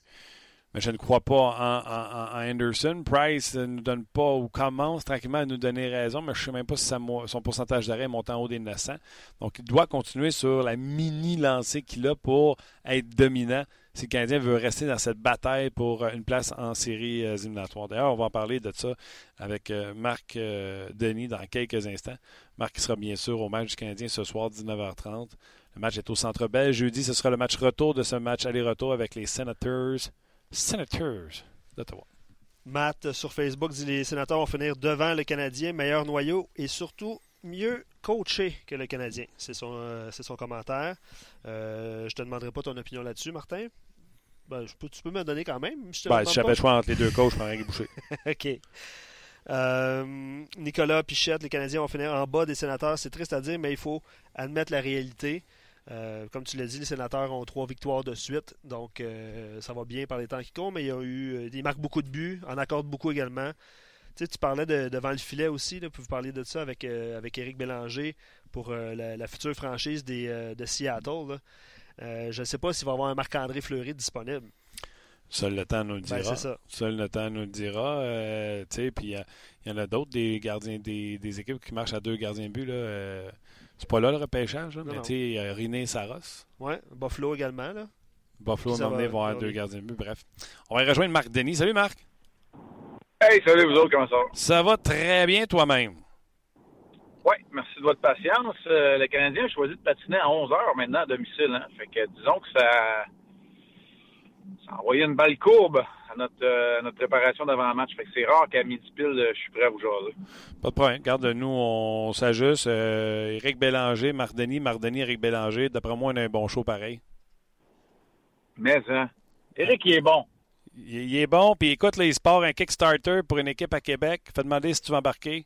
Mais je ne crois pas en, Anderson. Price ne nous donne pas ou commence tranquillement à nous donner raison, mais je ne sais même pas si son pourcentage d'arrêt monte en haut des 900. Donc, il doit continuer sur la mini-lancée qu'il a pour être dominant si le Canadien veut rester dans cette bataille pour une place en série euh, éliminatoire. D'ailleurs, on va en parler de ça avec euh, Marc euh, Denis dans quelques instants. Marc sera bien sûr au match du Canadien ce soir, 19h30. Le match est au Centre Bell. Jeudi, ce sera le match retour de ce match aller-retour avec les Senators. Senators d'Ottawa. Matt euh, sur Facebook dit les sénateurs vont finir devant le Canadien, meilleur noyau et surtout mieux coaché que le Canadien. C'est son, euh, c'est son commentaire. Euh, je te demanderai pas ton opinion là-dessus, Martin. Ben, je peux, tu peux me donner quand même. Je Ben, si j'avais le choix entre les deux coachs, je prendrais Guy Boucher. OK. Euh, Nicolas Pichette, les Canadiens vont finir en bas des sénateurs. C'est triste à dire, mais il faut admettre la réalité. Euh, comme tu l'as dit, les sénateurs ont trois victoires de suite, donc euh, ça va bien par les temps qui courent, mais il y a eu, euh, ils marquent beaucoup de buts, en accordent beaucoup également. Tu sais, tu parlais de, devant le filet aussi, là, puis vous parliez de ça avec, euh, avec Éric Bélanger pour la, la future franchise des, de Seattle. je ne sais pas s'il va y avoir un Marc-André Fleury disponible. Seul le temps nous le Ben, dira. ça. Seul le temps nous le dira. Euh, puis il y en a d'autres des gardiens, des, des équipes qui marchent à deux gardiens de but. Là, euh, c'est pas là le repêchage, là, Non, mais tu sais, a Riné Saros. Ouais, Buffalo également. Là. Buffalo m'a emmené voir deux gardiens de but. Bref. On va rejoindre Marc Denis. Salut Marc. Hey, salut vous autres, comment ça va? Ça va très bien toi-même. Oui, merci de votre patience. Euh, le Canadien a choisi de patiner à 11 heures maintenant à domicile. Hein? Fait que disons que ça, ça a envoyé une balle courbe à notre, euh, notre préparation d'avant le match. Fait que c'est rare qu'à midi pile, euh, je suis prêt à vous jaser. Pas de problème. Garde nous, on s'ajuste. Euh, Éric Bélanger, Marc Denis, Éric Bélanger. D'après moi, on a un bon show pareil. Mais, hein, Eric, il est bon. Il, il est bon. Puis écoute, là, il se part un Kickstarter pour une équipe à Québec. Fais demander si tu veux embarquer.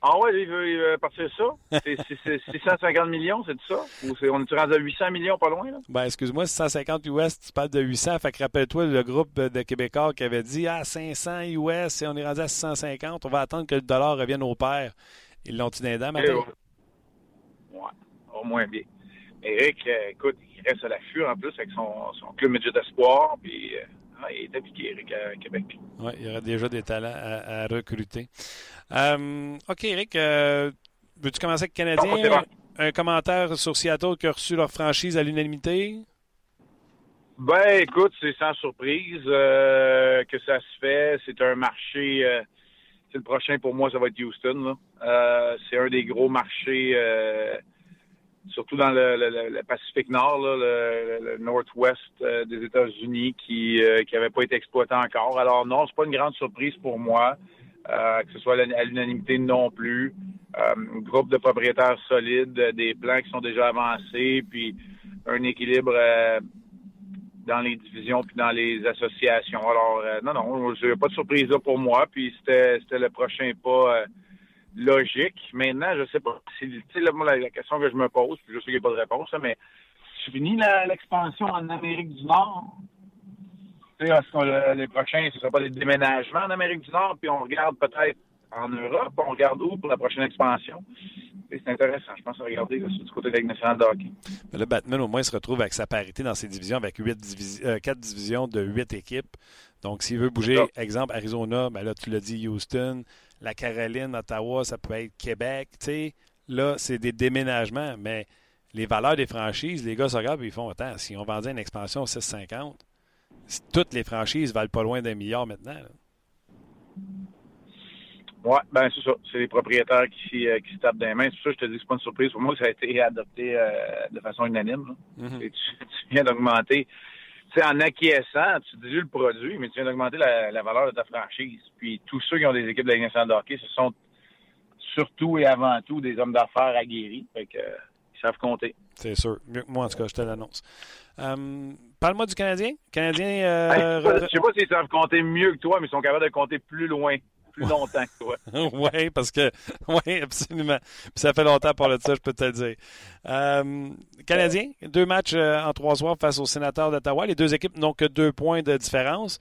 Ah ouais, il veut, il veut partir ça? C'est c'est- c'est 650 millions, c'est ça? Ou on est rendu à 800 millions pas loin, là? Ben, excuse-moi, 150 US, tu parles de 800. Fait que rappelle-toi le groupe de Québécois qui avait dit Ah, 500 US et on est rendu à 650. On va attendre que le dollar revienne au pair. Ils l'ont-tu dans les dents, Eh ouais. Au moins bien. Eric, euh, écoute, il reste à l'affût en plus avec son, son club midget d'espoir. Puis, euh, est appliqué, Eric, à Québec. Oui, il y aurait déjà des talents à, à recruter. Euh, OK, Eric, euh, veux-tu commencer avec le c'est Canadien? Un commentaire sur Seattle qui a reçu leur franchise à l'unanimité? Ben, écoute, c'est sans surprise euh, que ça se fait. C'est un marché euh, le prochain pour moi, ça va être Houston. Euh, c'est un des gros marchés, surtout dans le, Pacifique Nord, le, le, Northwest euh, des États-Unis, qui n'avait pas été exploité encore. Alors non, c'est pas une grande surprise pour moi, que ce soit à l'unanimité non plus. un groupe de propriétaires solides, des plans qui sont déjà avancés, puis un équilibre dans les divisions puis dans les associations. Alors, euh, non, non, j'ai pas de surprise là pour moi. Puis c'était, le prochain pas euh, logique. Maintenant, je sais pas. C'est, la, la question que je me pose, puis je sais qu'il n'y a pas de réponse, mais c'est fini l'expansion en Amérique du Nord? Tu sais, les prochains, ce ne sera pas des déménagements en Amérique du Nord, puis on regarde peut-être en Europe, on regarde où pour la prochaine expansion? C'est intéressant. Je pense à regarder là, du côté de la nationale de hockey. Mais Batman, au moins, se retrouve avec sa parité dans ses divisions, avec euh, quatre divisions de huit équipes. Donc, s'il veut bouger, exemple, Arizona, ben là, tu l'as dit, Houston, la Caroline, Ottawa, ça peut être Québec. Tu sais, là, c'est des déménagements, mais les valeurs des franchises, les gars se regardent et ils font Attends, si on vendait une expansion 6,50, toutes les franchises valent pas loin d'un milliard maintenant. Oui, ben c'est ça. C'est les propriétaires qui, euh, qui se tapent des mains. C'est ça, je te dis que c'est pas une surprise. Pour moi, ça a été adopté euh, de façon unanime. Mm-hmm. tu, viens d'augmenter. Tu sais, en acquiescent, tu dilues le produit, mais tu viens d'augmenter la, valeur de ta franchise. Puis tous ceux qui ont des équipes de la nationale de hockey, ce sont surtout et avant tout des hommes d'affaires aguerris. Fait que, euh, ils savent compter. C'est sûr. Mieux que moi, en tout cas, je te l'annonce. Parle-moi du Canadien. Canadien. je sais pas s'ils savent compter mieux que toi, mais ils sont capables de compter plus loin longtemps que toi. oui, parce que, oui, absolument. Puis ça fait longtemps pour le ça, je peux te le dire. Euh, Canadien, deux matchs euh, en trois soirs face aux sénateurs d'Ottawa. Les deux équipes n'ont que deux points de différence.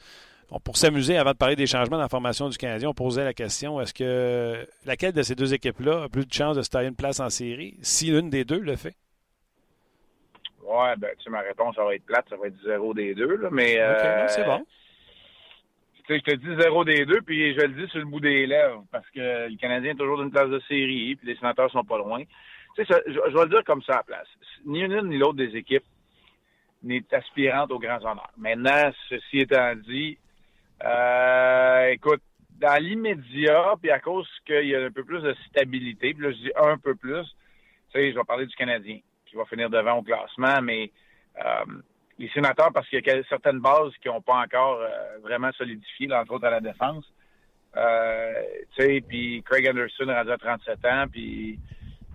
pour s'amuser, avant de parler des changements dans la formation du Canadien, on posait la question est-ce que laquelle de ces deux équipes-là a plus de chances de se tailler une place en série si l'une des deux le fait? Ouais, ben, tu sais, ma réponse, ça va être plate, ça va être zéro des deux, là, mais. c'est bon je te dis zéro des deux, puis je le dis sur le bout des lèvres, parce que le Canadien est toujours d'une place de série, puis les sénateurs sont pas loin. Tu sais, je, vais le dire comme ça à la place. Ni l'une ni l'autre des équipes n'est aspirante aux grands honneurs. Maintenant, ceci étant dit, euh, écoute, dans l'immédiat, puis à cause qu'il y a un peu plus de stabilité, puis là, je dis un peu plus, tu sais, je vais parler du Canadien, qui va finir devant au classement, mais euh, les sénateurs parce qu'il y a certaines bases qui n'ont pas encore euh, vraiment solidifié, entre autres à la défense. Euh, tu sais, puis Craig Anderson à 37 ans, puis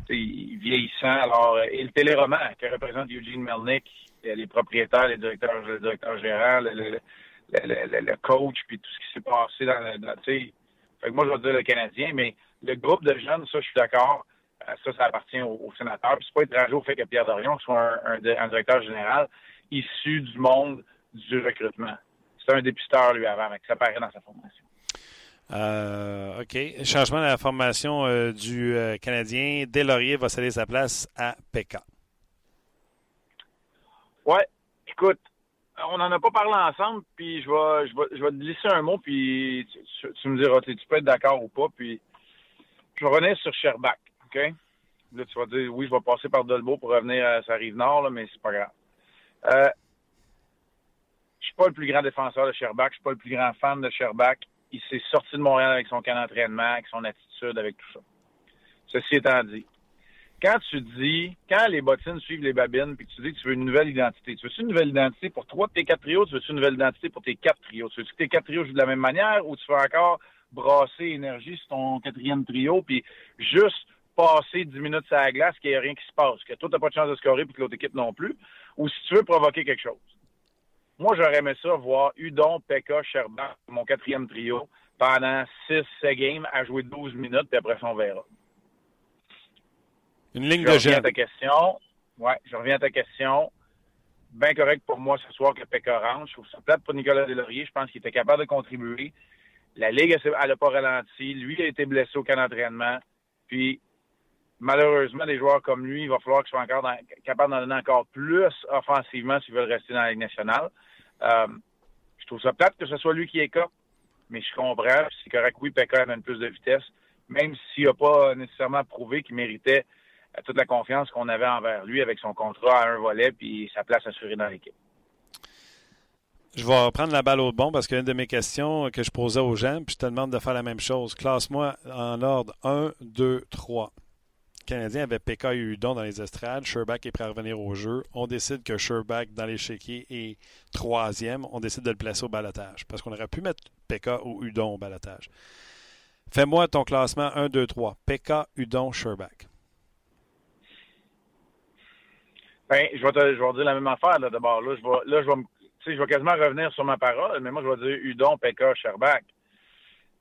vieillissant. Alors, euh, et le téléroman que représente Eugene Melnick, les propriétaires, les directeurs, le directeur général, le, coach, puis tout ce qui s'est passé dans, le... tu sais, moi, je vais dire le Canadien, mais le groupe de jeunes, ça, je suis d'accord. Ça, ça appartient aux, sénateurs. Puis c'est pas étranger au fait que Pierre Dorion soit un directeur général issu du monde du recrutement. C'est un dépisteur, lui, avant, mais ça paraît dans sa formation. Euh, OK. Changement de la formation euh, du euh, Canadien. Delaurier va céder sa place à PK. Ouais. Écoute, on n'en a pas parlé ensemble, puis je vais, je vais, te glisser un mot, puis tu, me diras, tu peux être d'accord ou pas, puis je vais revenir sur Sherbach, OK? Là, tu vas dire, oui, je vais passer par Dolbeau pour revenir à sa rive nord, là, mais c'est pas grave. Euh, je suis pas le plus grand défenseur de Sherbach, je suis pas le plus grand fan de Sherbach. Il s'est sorti de Montréal avec son camp d'entraînement, avec son attitude, avec tout ça. Ceci étant dit, quand tu dis, quand les bottines suivent les babines, puis tu dis que tu veux une nouvelle identité, tu veux une nouvelle identité pour trois de tes quatre trios, tu veux une nouvelle identité pour tes quatre trios? Tu veux que tes quatre trios jouent de la même manière ou tu veux encore brasser énergie sur ton quatrième trio, puis juste passer 10 minutes sur la glace, qu'il n'y a rien qui se passe, que toi, tu n'as pas de chance de scorer, puis que l'autre équipe non plus, ou si tu veux provoquer quelque chose. Moi, j'aurais aimé ça voir Udon, Pekka, Sherbach, mon quatrième trio, pendant 6 games à jouer 12 minutes, puis après ça, on verra. Une ligne de jeu. ta question. Ouais, je reviens à ta question. Bien correct pour moi ce soir que Pekka rentre. Je trouve ça plate pour Nicolas Delaurier. Je pense qu'il était capable de contribuer. La Ligue, elle n'a pas ralenti. Lui a été blessé au camp d'entraînement. Puis, malheureusement, des joueurs comme lui, il va falloir qu'ils soient encore capables d'en donner encore plus offensivement s'ils veulent rester dans la Ligue nationale. Euh, je trouve ça plate que ce soit lui qui est cas, mais je comprends. C'est correct, oui, Pekka une plus de vitesse, même s'il n'a pas nécessairement prouvé qu'il méritait euh, toute la confiance qu'on avait envers lui avec son contrat à un volet puis sa place assurée dans l'équipe. Je vais reprendre la balle au bon parce qu'une de mes questions que je posais aux gens, puis je te demande de faire la même chose. Classe-moi en ordre 1, 2, 3. Canadien avait PK et Udon dans les estrades. Sherbach est prêt à revenir au jeu. On décide que Sherbach, dans l'échiquier, est troisième. On décide de le placer au balotage. Parce qu'on aurait pu mettre PK ou Udon au balotage. Fais-moi ton classement 1, 2, 3. PK, Udon, Sherbach. Ben, je vais te, je vais dire la même affaire, là, d'abord. Là, je vais, là, je vais je vais quasiment revenir sur ma parole, mais moi, je vais dire Udon, Pekka, Sherbach.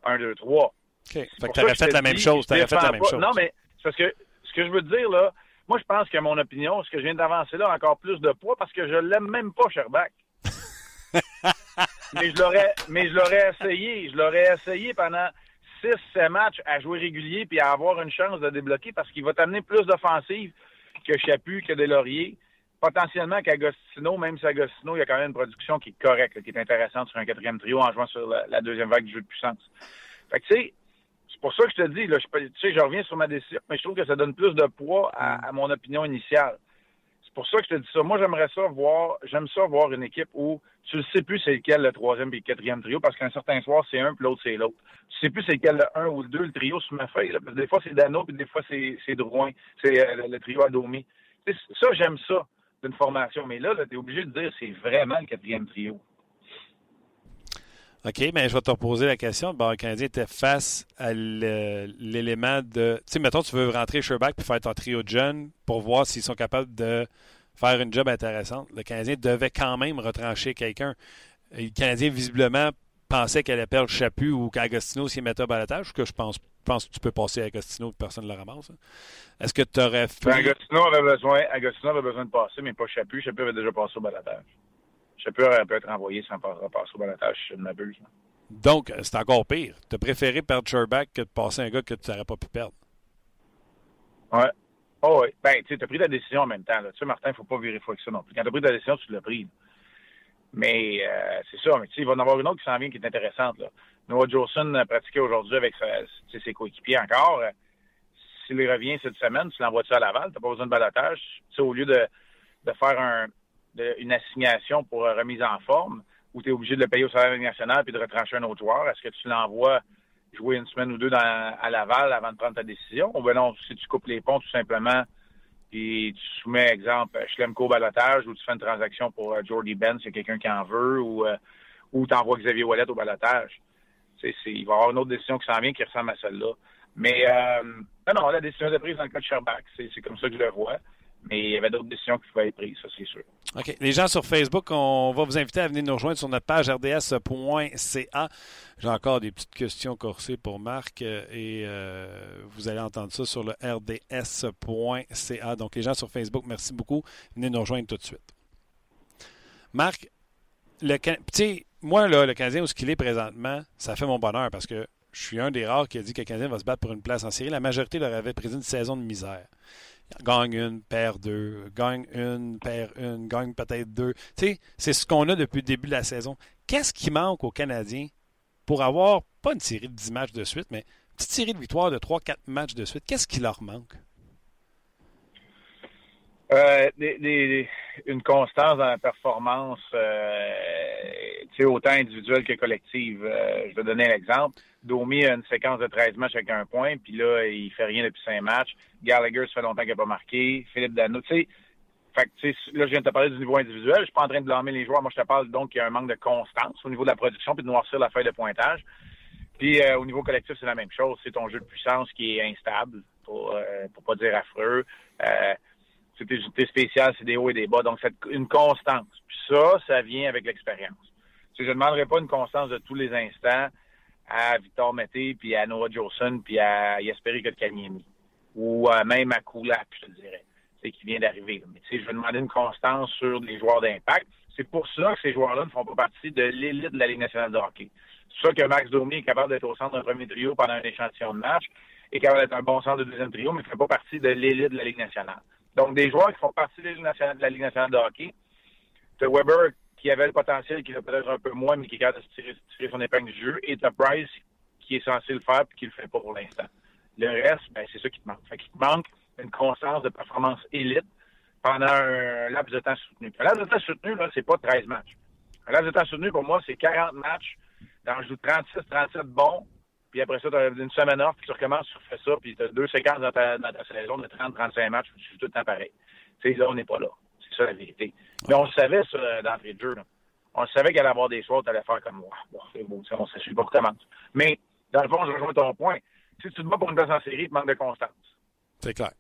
1, 2, 3. OK. Fait que fait la même chose. Fait la même chose. Non, mais c'est parce que ce que je veux dire, là, moi, je pense que mon opinion, ce que je viens d'avancer là, a encore plus de poids parce que je l'aime même pas, Sherbach. mais je l'aurais, mais je l'aurais essayé. Je l'aurais essayé pendant 6-7 matchs à jouer régulier puis à avoir une chance de débloquer parce qu'il va t'amener plus d'offensives que Chapu, que Lauriers potentiellement qu'Agostino, même si Agostino, il y a quand même une production qui est correcte, qui est intéressante sur un quatrième trio en jouant sur la, deuxième vague du jeu de puissance. Fait que, tu sais, pour ça que je te dis, là, je, tu sais, je reviens sur ma décision, mais je trouve que ça donne plus de poids à, mon opinion initiale. C'est pour ça que je te dis ça. Moi, j'aimerais ça voir, j'aime ça voir une équipe où tu ne sais plus c'est lequel le troisième et le quatrième trio, parce qu'un certain soir, c'est un, puis l'autre, c'est l'autre. Tu sais plus c'est lequel le un ou le deux, le trio sur ma feuille. parce que des fois, c'est Dano, puis des fois, c'est Drouin. C'est euh, le, trio à Domi. Ça, j'aime ça d'une formation. Mais là, tu es obligé de dire c'est vraiment le quatrième trio. OK, mais je vais te reposer la question. Bon, le Canadien était face à l'élément de. Tu sais, mettons, tu veux rentrer Sherback puis faire ton trio de jeunes pour voir s'ils sont capables de faire une job intéressante. Le Canadien devait quand même retrancher quelqu'un. Le Canadien, visiblement, pensait qu'elle allait perdre Chapu ou qu'Agostino s'y mettait à la tâche, que je pense, pense que tu peux passer à Agostino et personne ne le ramasse. Hein. Est-ce que tu aurais fait. Ben, Agostino, avait besoin, Agostino avait besoin de passer, mais pas Chapu. Chapu avait déjà passé au balatage. Aurait pu être envoyé sans passer au balatage, je ne m'abuse. Donc, c'est encore pire. Tu as préféré perdre Sherback que de passer un gars que tu n'aurais pas pu perdre. Ouais. Oh, oui. Ben, tu as pris ta décision en même temps. Tu sais, Martin, il ne faut pas virer que ça non plus. Quand tu as pris ta décision, tu l'as prise. Mais euh, c'est ça. Mais il va y en avoir une autre qui s'en vient qui est intéressante. Là. Noah Jolson a pratiqué aujourd'hui avec ses coéquipiers encore. S'il revient cette semaine, tu l'envoies-tu à Laval? Tu n'as pas besoin de balotage. Au lieu de, de faire un, une assignation pour remise en forme, où tu es obligé de le payer au salaire national puis de retrancher un autre joueur, est-ce que tu l'envoies jouer une semaine ou deux à Laval avant de prendre ta décision? Ou bien non, si tu coupes les ponts tout simplement puis tu soumets, exemple, Schlemko au balotage ou tu fais une transaction pour euh, Jordy Ben, c'est quelqu'un qui en veut, ou, euh, ou tu envoies Xavier Wallet au balotage. il va y avoir une autre décision qui s'en vient qui ressemble à celle-là. Mais euh, non, la décision est prise dans le cas de Sherbach. C'est comme ça que je le vois. Mais il y avait d'autres décisions qui pouvaient être prises, ça c'est sûr. OK. Les gens sur Facebook, on va vous inviter à venir nous rejoindre sur notre page rds.ca. J'ai encore des petites questions corsées pour Marc euh, et euh, vous allez entendre ça sur le rds.ca. Donc les gens sur Facebook, merci beaucoup. Venez nous rejoindre tout de suite. Marc, le moi, là, le Canadien, où ce qu'il est présentement, ça fait mon bonheur parce que je suis un des rares qui a dit que le Canadien va se battre pour une place en série. La majorité leur avait pris une saison de misère gagne une, perd deux, gagne une, perd une, gagne peut-être deux. Tu sais, c'est ce qu'on a depuis le début de la saison. Qu'est-ce qui manque aux Canadiens pour avoir, pas une série de 10 matchs de suite, mais une petite série de victoires de 3-4 matchs de suite? Qu'est-ce qui leur manque? Euh, une constance dans la performance, euh, autant individuelle que collective. Euh, je vais donner un exemple. Domi a une séquence de 13 matchs avec un point, puis là, il fait rien depuis 5 matchs. Gallagher, ça fait longtemps qu'il n'a pas marqué. Philippe Dano, tu sais. Fait que, là, je viens de te parler du niveau individuel. Je suis pas en train de blâmer les joueurs. Moi, je te parle donc qu'il y a un manque de constance au niveau de la production puis de noircir la feuille de pointage. Puis au niveau collectif, c'est la même chose. C'est ton jeu de puissance qui est instable, pour, pour pas dire affreux c'est spéciales, c'est des hauts et des bas. Donc, c'est une constance. Puis ça, ça vient avec l'expérience. je ne demanderai pas une constance de tous les instants à Victor Mété, puis à Noah Jolson, puis à Yasperi Kotkaniemi. Ou même à Kulak, je te dirais. C'est qui vient d'arriver. Mais tu sais, je vais demander une constance sur des joueurs d'impact. C'est pour ça que ces joueurs-là ne font pas partie de l'élite de la Ligue nationale de hockey. C'est ça que Max Domi est capable d'être au centre d'un premier trio pendant un échantillon de match, est capable d'être un bon centre de deuxième trio, mais ne fait pas partie de l'élite de la Ligue nationale. Donc, des joueurs qui font partie de la Ligue nationale de, hockey. Tu Weber qui avait le potentiel, qui l'a peut-être un peu moins, mais qui est capable de tirer, son épingle du jeu. Et tu Price qui est censé le faire puis qui le fait pas pour l'instant. Le reste, ben, c'est ça qui te manque. Fait qu'il te manque une constance de performance élite pendant un laps de temps soutenu. Un laps de temps soutenu, là, c'est pas 13 matchs. Un résultat soutenu, pour moi, c'est 40 matchs. T'en joues 36, 37 bons. Puis après ça, tu as une semaine off, puis tu recommences, tu refais ça, puis tu as deux séquences dans ta, dans ta saison de 30, 35 matchs, puis tu joues tout le temps pareil. Tu sais, là, on n'est pas là. C'est ça la vérité. Mais on le savait, ça, d'entrée de jeu. Là. On savait qu'il allait avoir des choix, tu allais faire comme moi. Bon, c'est beau, on sait pas comment. Mais, dans le fond, je rejoins ton point. Si tu te bats pour une place en série, tu manques de constance. C'est clair.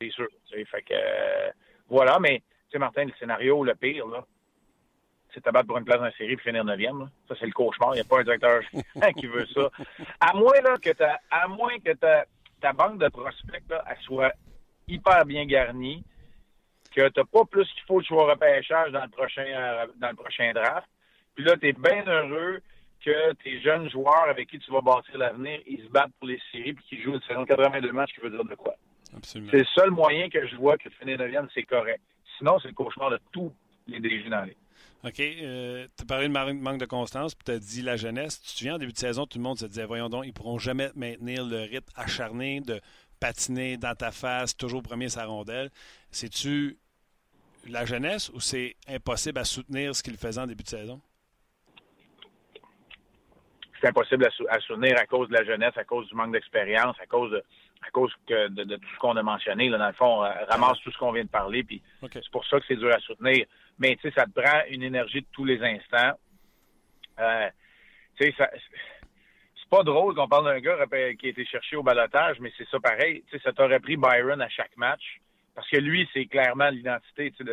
C'est sûr. Fait que, euh, voilà, mais, tu sais, Martin, le scénario, le pire, là, c'est te battre pour une place en série et finir neuvième. Ça, c'est le cauchemar. Il n'y a pas un directeur qui veut ça. À moins, là, que, à moins que ta banque de prospects, là, elle soit hyper bien garnie, que tu n'as pas plus qu'il faut de choix repêchage dans le prochain, euh, dans le prochain draft. Puis là, tu es bien heureux que tes jeunes joueurs avec qui tu vas bâtir l'avenir, ils se battent pour les séries puis qu'ils jouent une saison de 82 matchs, qui veut dire de quoi. C'est le seul moyen que je vois que finir 9 c'est correct. Sinon, c'est le cauchemar de tous les DG dans les. OK. Euh, tu as parlé de manque de constance, puis tu as dit la jeunesse. Tu te souviens, en début de saison, tout le monde se disait voyons donc, ils ne pourront jamais maintenir le rythme acharné de patiner dans ta face, toujours premier sa rondelle. C'est-tu la jeunesse ou c'est impossible à soutenir ce qu'il faisait en début de saison? C'est impossible à, soutenir à cause de la jeunesse, à cause du manque d'expérience, à cause de, à cause de, tout ce qu'on a mentionné. Là, dans le fond, euh, ramasse tout ce qu'on vient de parler, puis c'est pour ça que c'est dur à soutenir. Mais tu sais, ça te prend une énergie de tous les instants. Euh, tu sais, c'est pas drôle qu'on parle d'un gars qui a été cherché au balotage, mais c'est ça pareil. Tu sais, ça t'aurait pris Byron à chaque match. Parce que lui, c'est clairement l'identité de,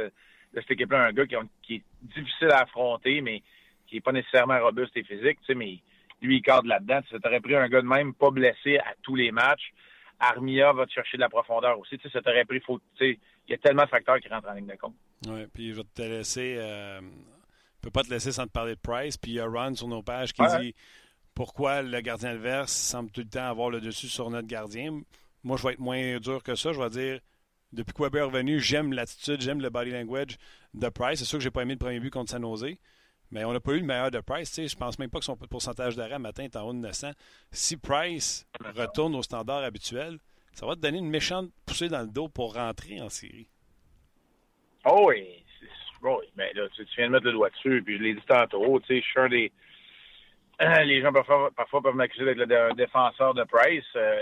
de cette équipe-là, un gars qui, est difficile à affronter, mais qui n'est pas nécessairement robuste et physique, mais lui, il cadre là-dedans. Ça t'aurait pris un gars de même, pas blessé à tous les matchs. Armia va te chercher de la profondeur aussi. Ça t'aurait pris, il y a tellement de facteurs qui rentrent en ligne de compte. Oui, puis je vais te laisser. Euh, je peux pas te laisser sans te parler de Price. Puis il y a Ron sur nos pages qui dit pourquoi le gardien adverse semble tout le temps avoir le dessus sur notre gardien. Moi, je vais être moins dur que ça. Je vais dire depuis que Weber est revenu, j'aime l'attitude, j'aime le body language de Price. C'est sûr que j'ai pas aimé le premier but contre San Jose, mais on n'a pas eu le meilleur de Price. Je pense même pas que son pourcentage d'arrêt matin est en haut de 900. Si Price retourne au standard habituel, ça va te donner une méchante poussée dans le dos pour rentrer en série. Oh oui, oui. Mais là, tu, viens de mettre le doigt dessus, puis je l'ai dit tantôt, je suis des. les gens parfois, parfois peuvent m'accuser d'être le défenseur de Price. Euh,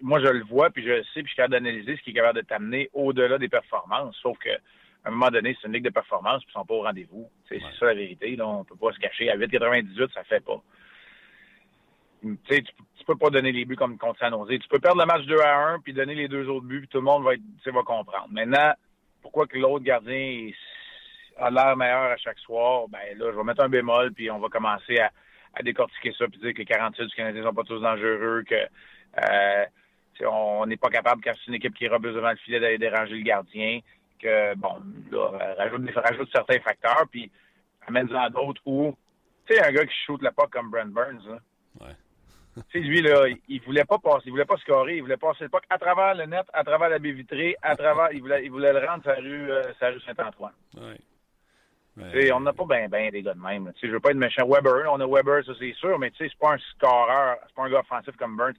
moi, je le vois, puis je le sais, puis je suis capable d'analyser ce qui est capable de t'amener au-delà des performances. Sauf que à un moment donné, c'est une ligue de performance, puis ils sont pas au rendez-vous. C'est ça la vérité. Là. On peut pas se cacher. À 8,98, ça fait pas. Tu tu peux pas donner les buts comme contre San Jose. Tu peux perdre le match 2 à 1, puis donner les deux autres buts, puis tout le monde va, être, va comprendre. Maintenant, pourquoi que l'autre gardien a l'air meilleur à chaque soir? Ben là, je vais mettre un bémol, puis on va commencer à, décortiquer ça, puis dire que les 46 du Canadien sont pas tous dangereux, que euh, on n'est pas capable, quand c'est une équipe qui est robuste devant le filet, d'aller déranger le gardien. Que, bon, là, rajoute, rajoute certains facteurs, puis amène-en d'autres où, tu sais, un gars qui shoot la pas comme Brent Burns, là. Ouais. tu sais, lui, là, il voulait pas passer, il voulait pas scorer, il voulait passer le puck à travers le net, à travers la baie vitrée, à travers, il voulait, il voulait le rendre sa rue, euh, sa rue Saint-Antoine. Ouais. on n'a pas bien ben des gars de même. Je veux pas être méchant. Weber, on a Weber, ça c'est sûr, mais tu sais, c'est pas un scoreur, c'est pas un gars offensif comme Burns.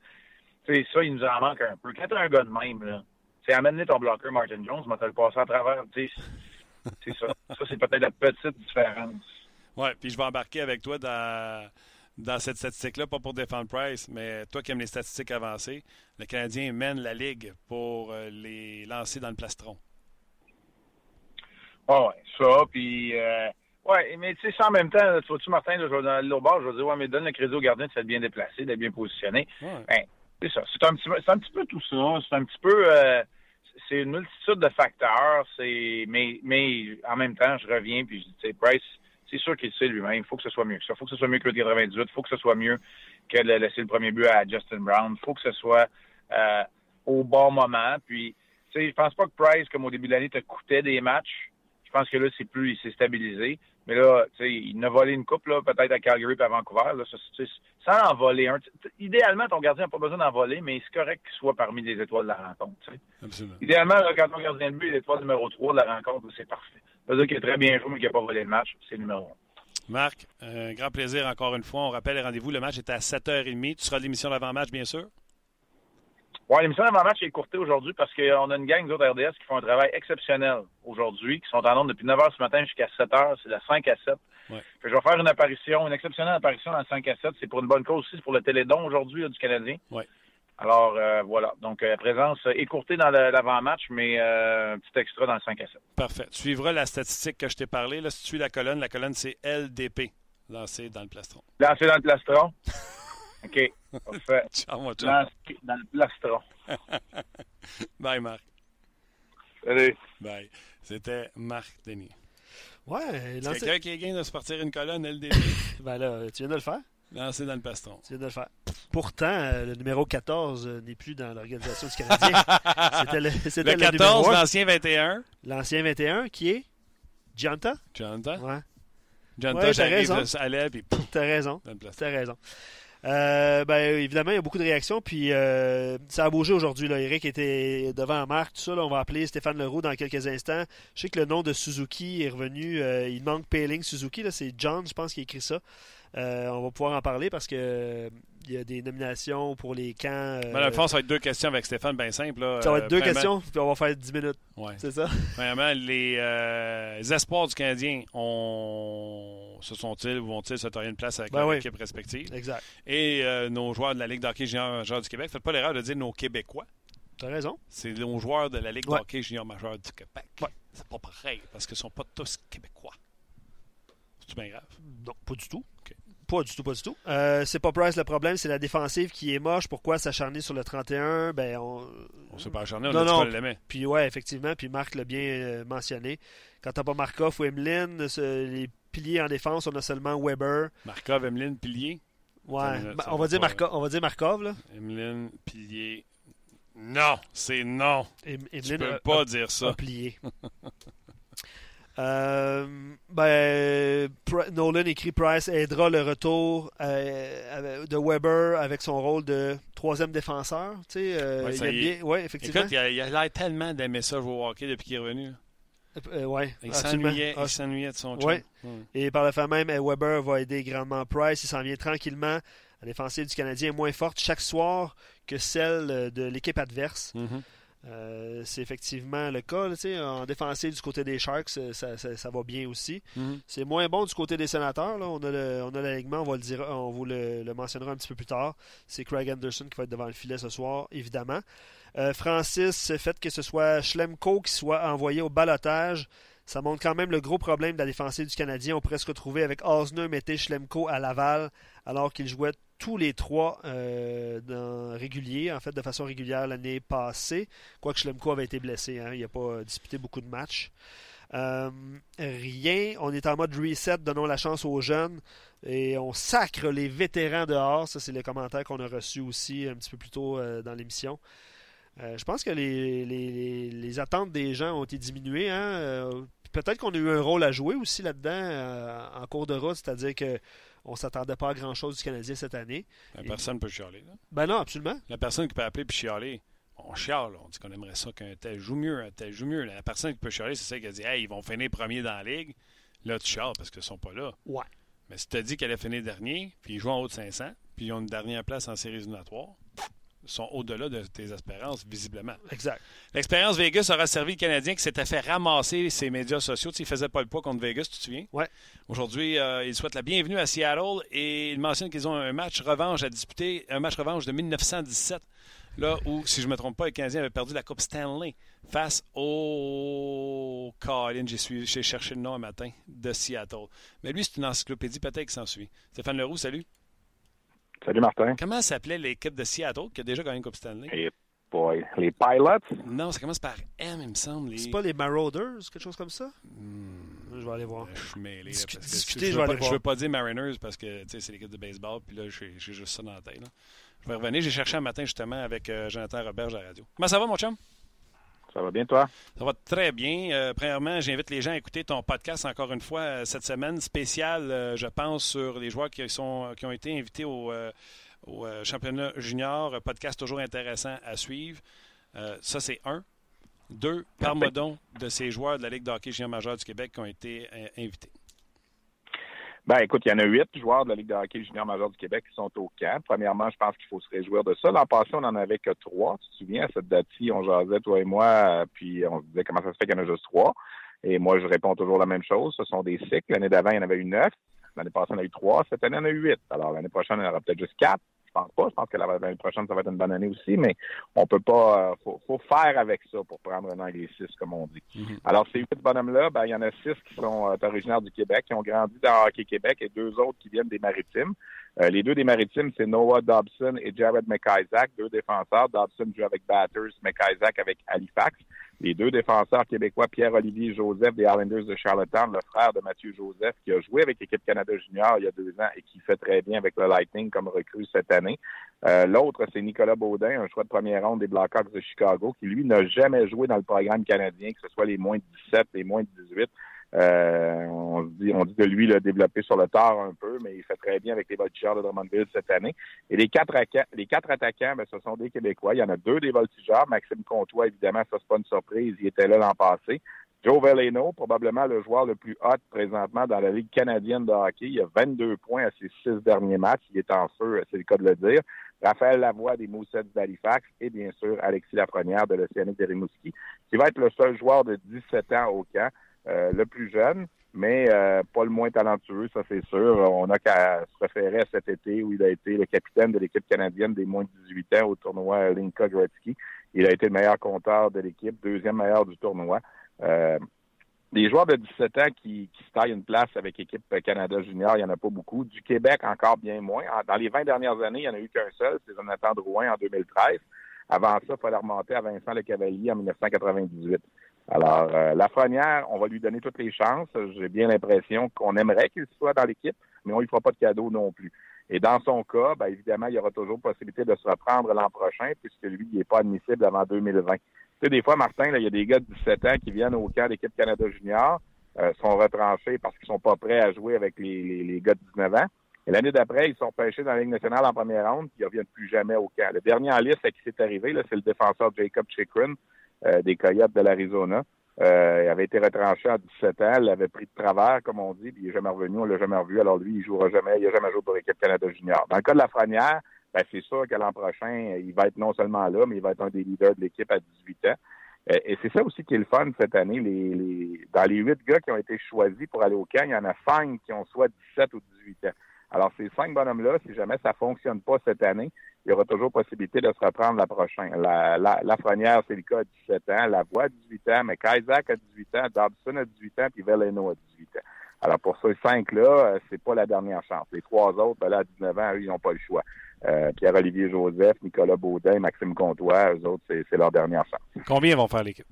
Ça, il nous en manque un peu. Quand t'as un gars de même, là, c'est amener ton bloqueur Martin Jones, mais t'as le passé à travers. C'est ça. Ça, c'est peut-être la petite différence. Oui, puis je vais embarquer avec toi dans, dans cette statistique-là, pas pour défendre Price, mais toi qui aimes les statistiques avancées, le Canadien mène la Ligue pour euh, les lancer dans le plastron. Ah oui, ça, puis... Euh, oui, mais tu sais, ça en même temps, tu vois-tu, Martin, là, je vais dans bord, je vais dire, ouais, mais donne le crédit au gardien de s'être bien déplacé, d'être bien positionné. Ben, c'est ça. C'est un petit peu, un petit peu tout ça. C'est un petit peu, euh, c'est une multitude de facteurs. C'est, mais, mais en même temps, je reviens puis je dis, tu sais, Price, c'est sûr qu'il sait lui-même. Il faut que ce soit mieux que ça. Il faut que ce soit mieux que le 98. Il faut que ce soit mieux que de laisser le premier but à Justin Brown. Il faut que ce soit euh, au bon moment. Puis, tu sais, je pense pas que Price, comme au début de l'année, te coûtait des matchs. Je pense que là, c'est plus, il s'est stabilisé. Mais là, tu sais, il a volé une coupe, là, peut-être à Calgary et à Vancouver. Là, sans en voler un. Idéalement, ton gardien n'a pas besoin d'en voler, mais c'est correct qu'il soit parmi les étoiles de la rencontre. Absolument. Idéalement, là, quand ton gardien de but est l'étoile numéro 3 de la rencontre, c'est parfait. Ça veut dire qu'il est très bien joué, mais qu'il n'a pas volé le match. C'est numéro 1. Marc, un grand plaisir encore une fois. On rappelle les rendez-vous. Le match est à 7h30. Tu seras à l'émission d'avant-match, bien sûr? Oui, l'émission d'avant-match est courtée aujourd'hui parce qu'on a une gang d'autres RDS qui font un travail exceptionnel aujourd'hui, qui sont en nombre depuis 9 h ce matin jusqu'à 7 h. C'est de 5 à 7. Ouais. je vais faire une apparition, une exceptionnelle apparition dans le 5 à 7. C'est pour une bonne cause aussi, c'est pour le Télédon aujourd'hui du Canadien. Ouais. Alors, euh, voilà. Donc, euh, présence écourtée dans l'avant-match, mais euh, un petit extra dans le 5 à 7. Parfait. Tu suivras la statistique que je t'ai parlé. Là, si tu suis la colonne, la colonne, c'est LDP, lancé dans le plastron. Lancé dans le plastron. OK. Parfait. Ciao, mon chum. Lancé dans le plastron. Bye, Marc. Salut. Bye. C'était Marc Denis. Ouais, C'est lancé- quelqu'un qui est gain de se partir une colonne LDP, Ben là, tu viens de le faire. lancé dans le plastron. Tu viens de le faire. Pourtant, euh, le numéro 14 euh, n'est plus dans l'organisation du Canadien. C'était le, c'était Le le numéro 14, un. l'ancien 21. L'ancien 21 qui est? Gianta? Jonathan. Ouais, Jonathan, Ouais, t'as raison. l'aile, puis t'as raison. dans. T'as raison. Euh, ben, évidemment, il y a beaucoup de réactions, puis euh, ça a bougé aujourd'hui. Là. Eric était devant Marc, tout ça. là. on va appeler Stéphane Leroux dans quelques instants. Je sais que le nom de Suzuki est revenu. euh, il manque Payling Suzuki. là. C'est John, je pense, qui écrit ça. Euh, on va pouvoir en parler parce que euh, il y a des nominations pour les camps. euh, Mais fond, ça va être deux questions avec Stéphane, bien simple. là. ça va être Euh, deux premièrement- questions, puis on va faire 10 minutes. Ouais. C'est ça? Premièrement, les, euh, les espoirs du Canadien ont... se sont-ils ou vont-ils se tailler une place avec Ben leur oui. équipe respective? Exact. Et euh, nos joueurs de la Ligue d'hockey junior majeur du Québec, faites pas l'erreur de dire nos Québécois. T'as raison. C'est nos joueurs de la Ligue Ouais. d'hockey junior majeur du Québec. Ouais. C'est pas pareil, parce qu'ils sont pas tous Québécois. C'est bien grave? Non, pas du tout. Pas du tout, pas du tout. Euh, c'est pas Price le problème, c'est la défensive qui est moche. Pourquoi s'acharner sur le 31? Ben, on... On s'est pas acharné, on Non, a dit non. qu'on l'aimait. Puis ouais, effectivement, puis Marc l'a bien euh, mentionné. Quand t'as pas Markov ou Emeline, ce- les piliers en défense, on a seulement Weber. Markov, Emeline, Pilier? Ouais, Ça, ça Ben, on va dire pas, Markov, on va dire Markov là. Emeline, Pilier. Non, c'est non. Em- Tu Emeline peux a- pas a- dire a ça. plié. Euh, ben, Nolan écrit Price aidera le retour euh, de Weber avec son rôle de troisième défenseur. Tu sais, euh, Ouais, il aime est. bien. Ouais, effectivement. Écoute, il a l'air tellement d'aimer ça jouer au hockey depuis qu'il est revenu. Ouais, Il s'ennuyait, Ah, de son. Ouais. Hum. Et par le fait même, Weber va aider grandement Price. Il s'en vient tranquillement. La défensive du Canadien est moins forte chaque soir que celle de l'équipe adverse. Mhm. Euh, c'est effectivement le cas. là, en défensive du côté des Sharks, euh, ça, ça- ça va bien aussi. Mhm. C'est moins bon du côté des sénateurs. Là. On a le- on a l'alignement, on va le dire, on vous le, le mentionnera un petit peu plus tard. C'est Craig Anderson qui va être devant le filet ce soir, évidemment. Euh, Francis, le fait que ce soit Schlemko qui soit envoyé au balotage, ça montre quand même le gros problème de la défensive du Canadien. On pourrait se retrouver avec Osner, Mété, Schlemko à Laval, alors qu'ils jouaient tous les trois euh, réguliers, en fait, de façon régulière l'année passée. Quoique Schlemko avait été blessé, hein, il n'a pas disputé beaucoup de matchs. Euh, rien. On est en mode reset, donnons la chance aux jeunes et on sacre les vétérans dehors. Ça, c'est le commentaire qu'on a reçu aussi un petit peu plus tôt euh, dans l'émission. Euh, je pense que les, attentes des gens ont été diminuées. hein. Euh, Peut-être qu'on a eu un rôle à jouer aussi là-dedans euh, en cours de route, c'est-à-dire que on s'attendait pas à grand-chose du Canadien cette année. La personne peut chialer. là. Ben non, absolument. La personne qui peut appeler et chialer, on chiale. On dit qu'on aimerait ça qu'un tel joue mieux, un tel joue mieux. La personne qui peut chialer, c'est celle qui a dit Hey, ils vont finir premier dans la ligue. Là, tu chiales parce qu'ils ne sont pas là. Ouais. Mais si tu as dit qu'elle allait finir dernier, puis ils jouent en haut de 500, puis ils ont une dernière place en séries éliminatoires, ils sont au-delà de tes espérances, visiblement. Exact. L'expérience Vegas aura servi le Canadien qui s'était fait ramasser ses médias sociaux. Tu sais, il faisait pas le poids contre Vegas, tu te souviens? Ouais. Aujourd'hui, euh, il souhaite la bienvenue à Seattle et il mentionne qu'ils ont un match revanche à disputer, un match revanche de 1917, là où, si je ne me trompe pas, le Canadien avait perdu la Coupe Stanley face au Colin, j'ai cherché le nom un matin, de Seattle. Mais lui, c'est une encyclopédie, peut-être qu'il s'en suit. Stéphane Leroux, salut. Salut Martin. Comment s'appelait l'équipe de Seattle qui a déjà gagné une Coupe Stanley? Et boy, les Pilots? Non, ça commence par M, il me semble. les- C'est pas les Marauders, quelque chose comme ça? Hmm. Je vais aller voir. Je suis mêlé. là, Discu- parce que discuter, je, je veux vais pas, aller voir. je veux pas dire Mariners parce que c'est l'équipe de baseball, puis là, j'ai j'ai juste ça dans la tête. là. Je vais revenir. J'ai cherché un matin justement avec euh, Jonathan Roberge à la radio. Comment ça va, mon chum? Ça va bien, toi? Ça va très bien. Euh, premièrement, j'invite les gens à écouter ton podcast encore une fois euh, cette semaine, spécial, euh, je pense, sur les joueurs qui, sont, qui ont été invités au, euh, au, championnat junior. Un podcast toujours intéressant à suivre. Ça, c'est un. Deux, parle-moi donc de ces joueurs de la Ligue de hockey junior majeur du Québec qui ont été invités. Ben, écoute, il y en a huit joueurs de la Ligue de hockey junior major du Québec qui sont au camp. Premièrement, je pense qu'il faut se réjouir de ça. L'an passé, on n'en avait que trois. Tu te souviens, à cette date-ci, on jasait, toi et moi, puis on se disait comment ça se fait qu'il y en a juste trois. Et moi, je réponds toujours la même chose. Ce sont des cycles. L'année d'avant, il y en avait eu neuf. L'année passée, on a eu trois. Cette année, on a eu huit. Alors, l'année prochaine, il y en aura peut-être juste quatre. Je pense pas. Je pense que l'année prochaine, ça va être une bonne année aussi, mais on peut pas. Euh, faut, faut, faire avec ça pour prendre un anglicisme, comme on dit. Mm-hmm. Alors, ces huit bonhommes-là, ben, il y en a six qui sont euh, originaires du Québec, qui ont grandi dans Hockey Québec, et deux autres qui viennent des Maritimes. Euh, les deux des Maritimes, c'est Noah Dobson et Jared McIsaac, deux défenseurs. Dobson joue avec Batters, McIsaac avec Halifax. Les deux défenseurs québécois, Pierre-Olivier Joseph des Islanders de Charlottetown, le frère de Mathieu Joseph, qui a joué avec l'équipe Canada Junior il y a deux ans et qui fait très bien avec le Lightning comme recrue cette année. Euh, l'autre, c'est Nicolas Baudin, un choix de première ronde des Blackhawks de Chicago, qui lui n'a jamais joué dans le programme canadien, que ce soit les moins de 17, les moins de 18. Euh, on, dit, on dit que lui, l'a développé sur le tard un peu, mais il fait très bien avec les voltigeurs de Drummondville cette année. Et les quatre, les quatre attaquants, ben, ce sont des Québécois. Il y en a deux des voltigeurs. Maxime Comtois, évidemment, ça c'est pas une surprise. Il était là l'an passé. Joe Veleno, probablement le joueur le plus hot présentement dans la Ligue canadienne de hockey. Il a 22 points à ses six derniers matchs. Il est en feu, c'est le cas de le dire. Raphaël Lavoie des Moussets d'Halifax et bien sûr Alexis Lafrenière de l'Océanique de Rimouski, qui va être le seul joueur de 17 ans au camp. Euh, le plus jeune, mais euh, pas le moins talentueux, ça c'est sûr. On n'a qu'à se référer à cet été où il a été le capitaine de l'équipe canadienne des moins de 18 ans au tournoi Linka Gretzky. Il a été le meilleur compteur de l'équipe, deuxième meilleur du tournoi. Euh, des joueurs de 17 ans qui, qui se taillent une place avec l'équipe Canada Junior, il n'y en a pas beaucoup. Du Québec, encore bien moins. Dans les 20 dernières années, il n'y en a eu qu'un seul, c'est Jonathan Drouin en 2013. Avant ça, il fallait remonter à Vincent Le Cavalier en 1998. Alors, euh, Lafrenière, on va lui donner toutes les chances. J'ai bien l'impression qu'on aimerait qu'il soit dans l'équipe, mais on lui fera pas de cadeau non plus. Et dans son cas, ben, évidemment, il y aura toujours possibilité de se reprendre l'an prochain, puisque lui, il n'est pas admissible avant 2020. Tu sais, des fois, Martin, il y a des gars de 17 ans qui viennent au camp d'équipe Canada Junior, euh, sont retranchés parce qu'ils sont pas prêts à jouer avec les, les, gars de 19 ans. Et l'année d'après, ils sont pêchés dans la Ligue nationale en première ronde, puis ils ne reviennent plus jamais au camp. Le dernier en liste à qui c'est arrivé, c'est le défenseur Jacob Chikrin, des Coyotes de l'Arizona. Euh, il avait été retranché à 17 ans, il avait pris de travers, comme on dit, puis il n'est jamais revenu, on l'a jamais revu. Alors lui, il jouera jamais, il n'a jamais joué pour l'équipe Canada Junior. Dans le cas de la Franière, ben, c'est sûr que l'an prochain, il va être non seulement là, mais il va être un des leaders de l'équipe à 18 ans. Euh, et c'est ça aussi qui est le fun cette année. Les, les, dans les huit gars qui ont été choisis pour aller au camp, il y en a cinq qui ont soit 17 ou 18 ans. Alors, ces cinq bonhommes-là, si jamais ça fonctionne pas cette année, il y aura toujours possibilité de se reprendre la prochaine. La, la, c'est le cas à 17 ans. La Voix à 18 ans. Mais Kaisak a 18 ans. Dobson a 18 ans. Puis Veleno a 18 ans. Alors, pour ces cinq-là, euh, c'est pas la dernière chance. Les trois autres, ben là, à 19 ans, eux, ils n'ont pas le choix. Euh, Pierre-Olivier Joseph, Nicolas Baudin, Maxime Comtois, eux autres, c'est leur dernière chance. Combien vont faire l'équipe?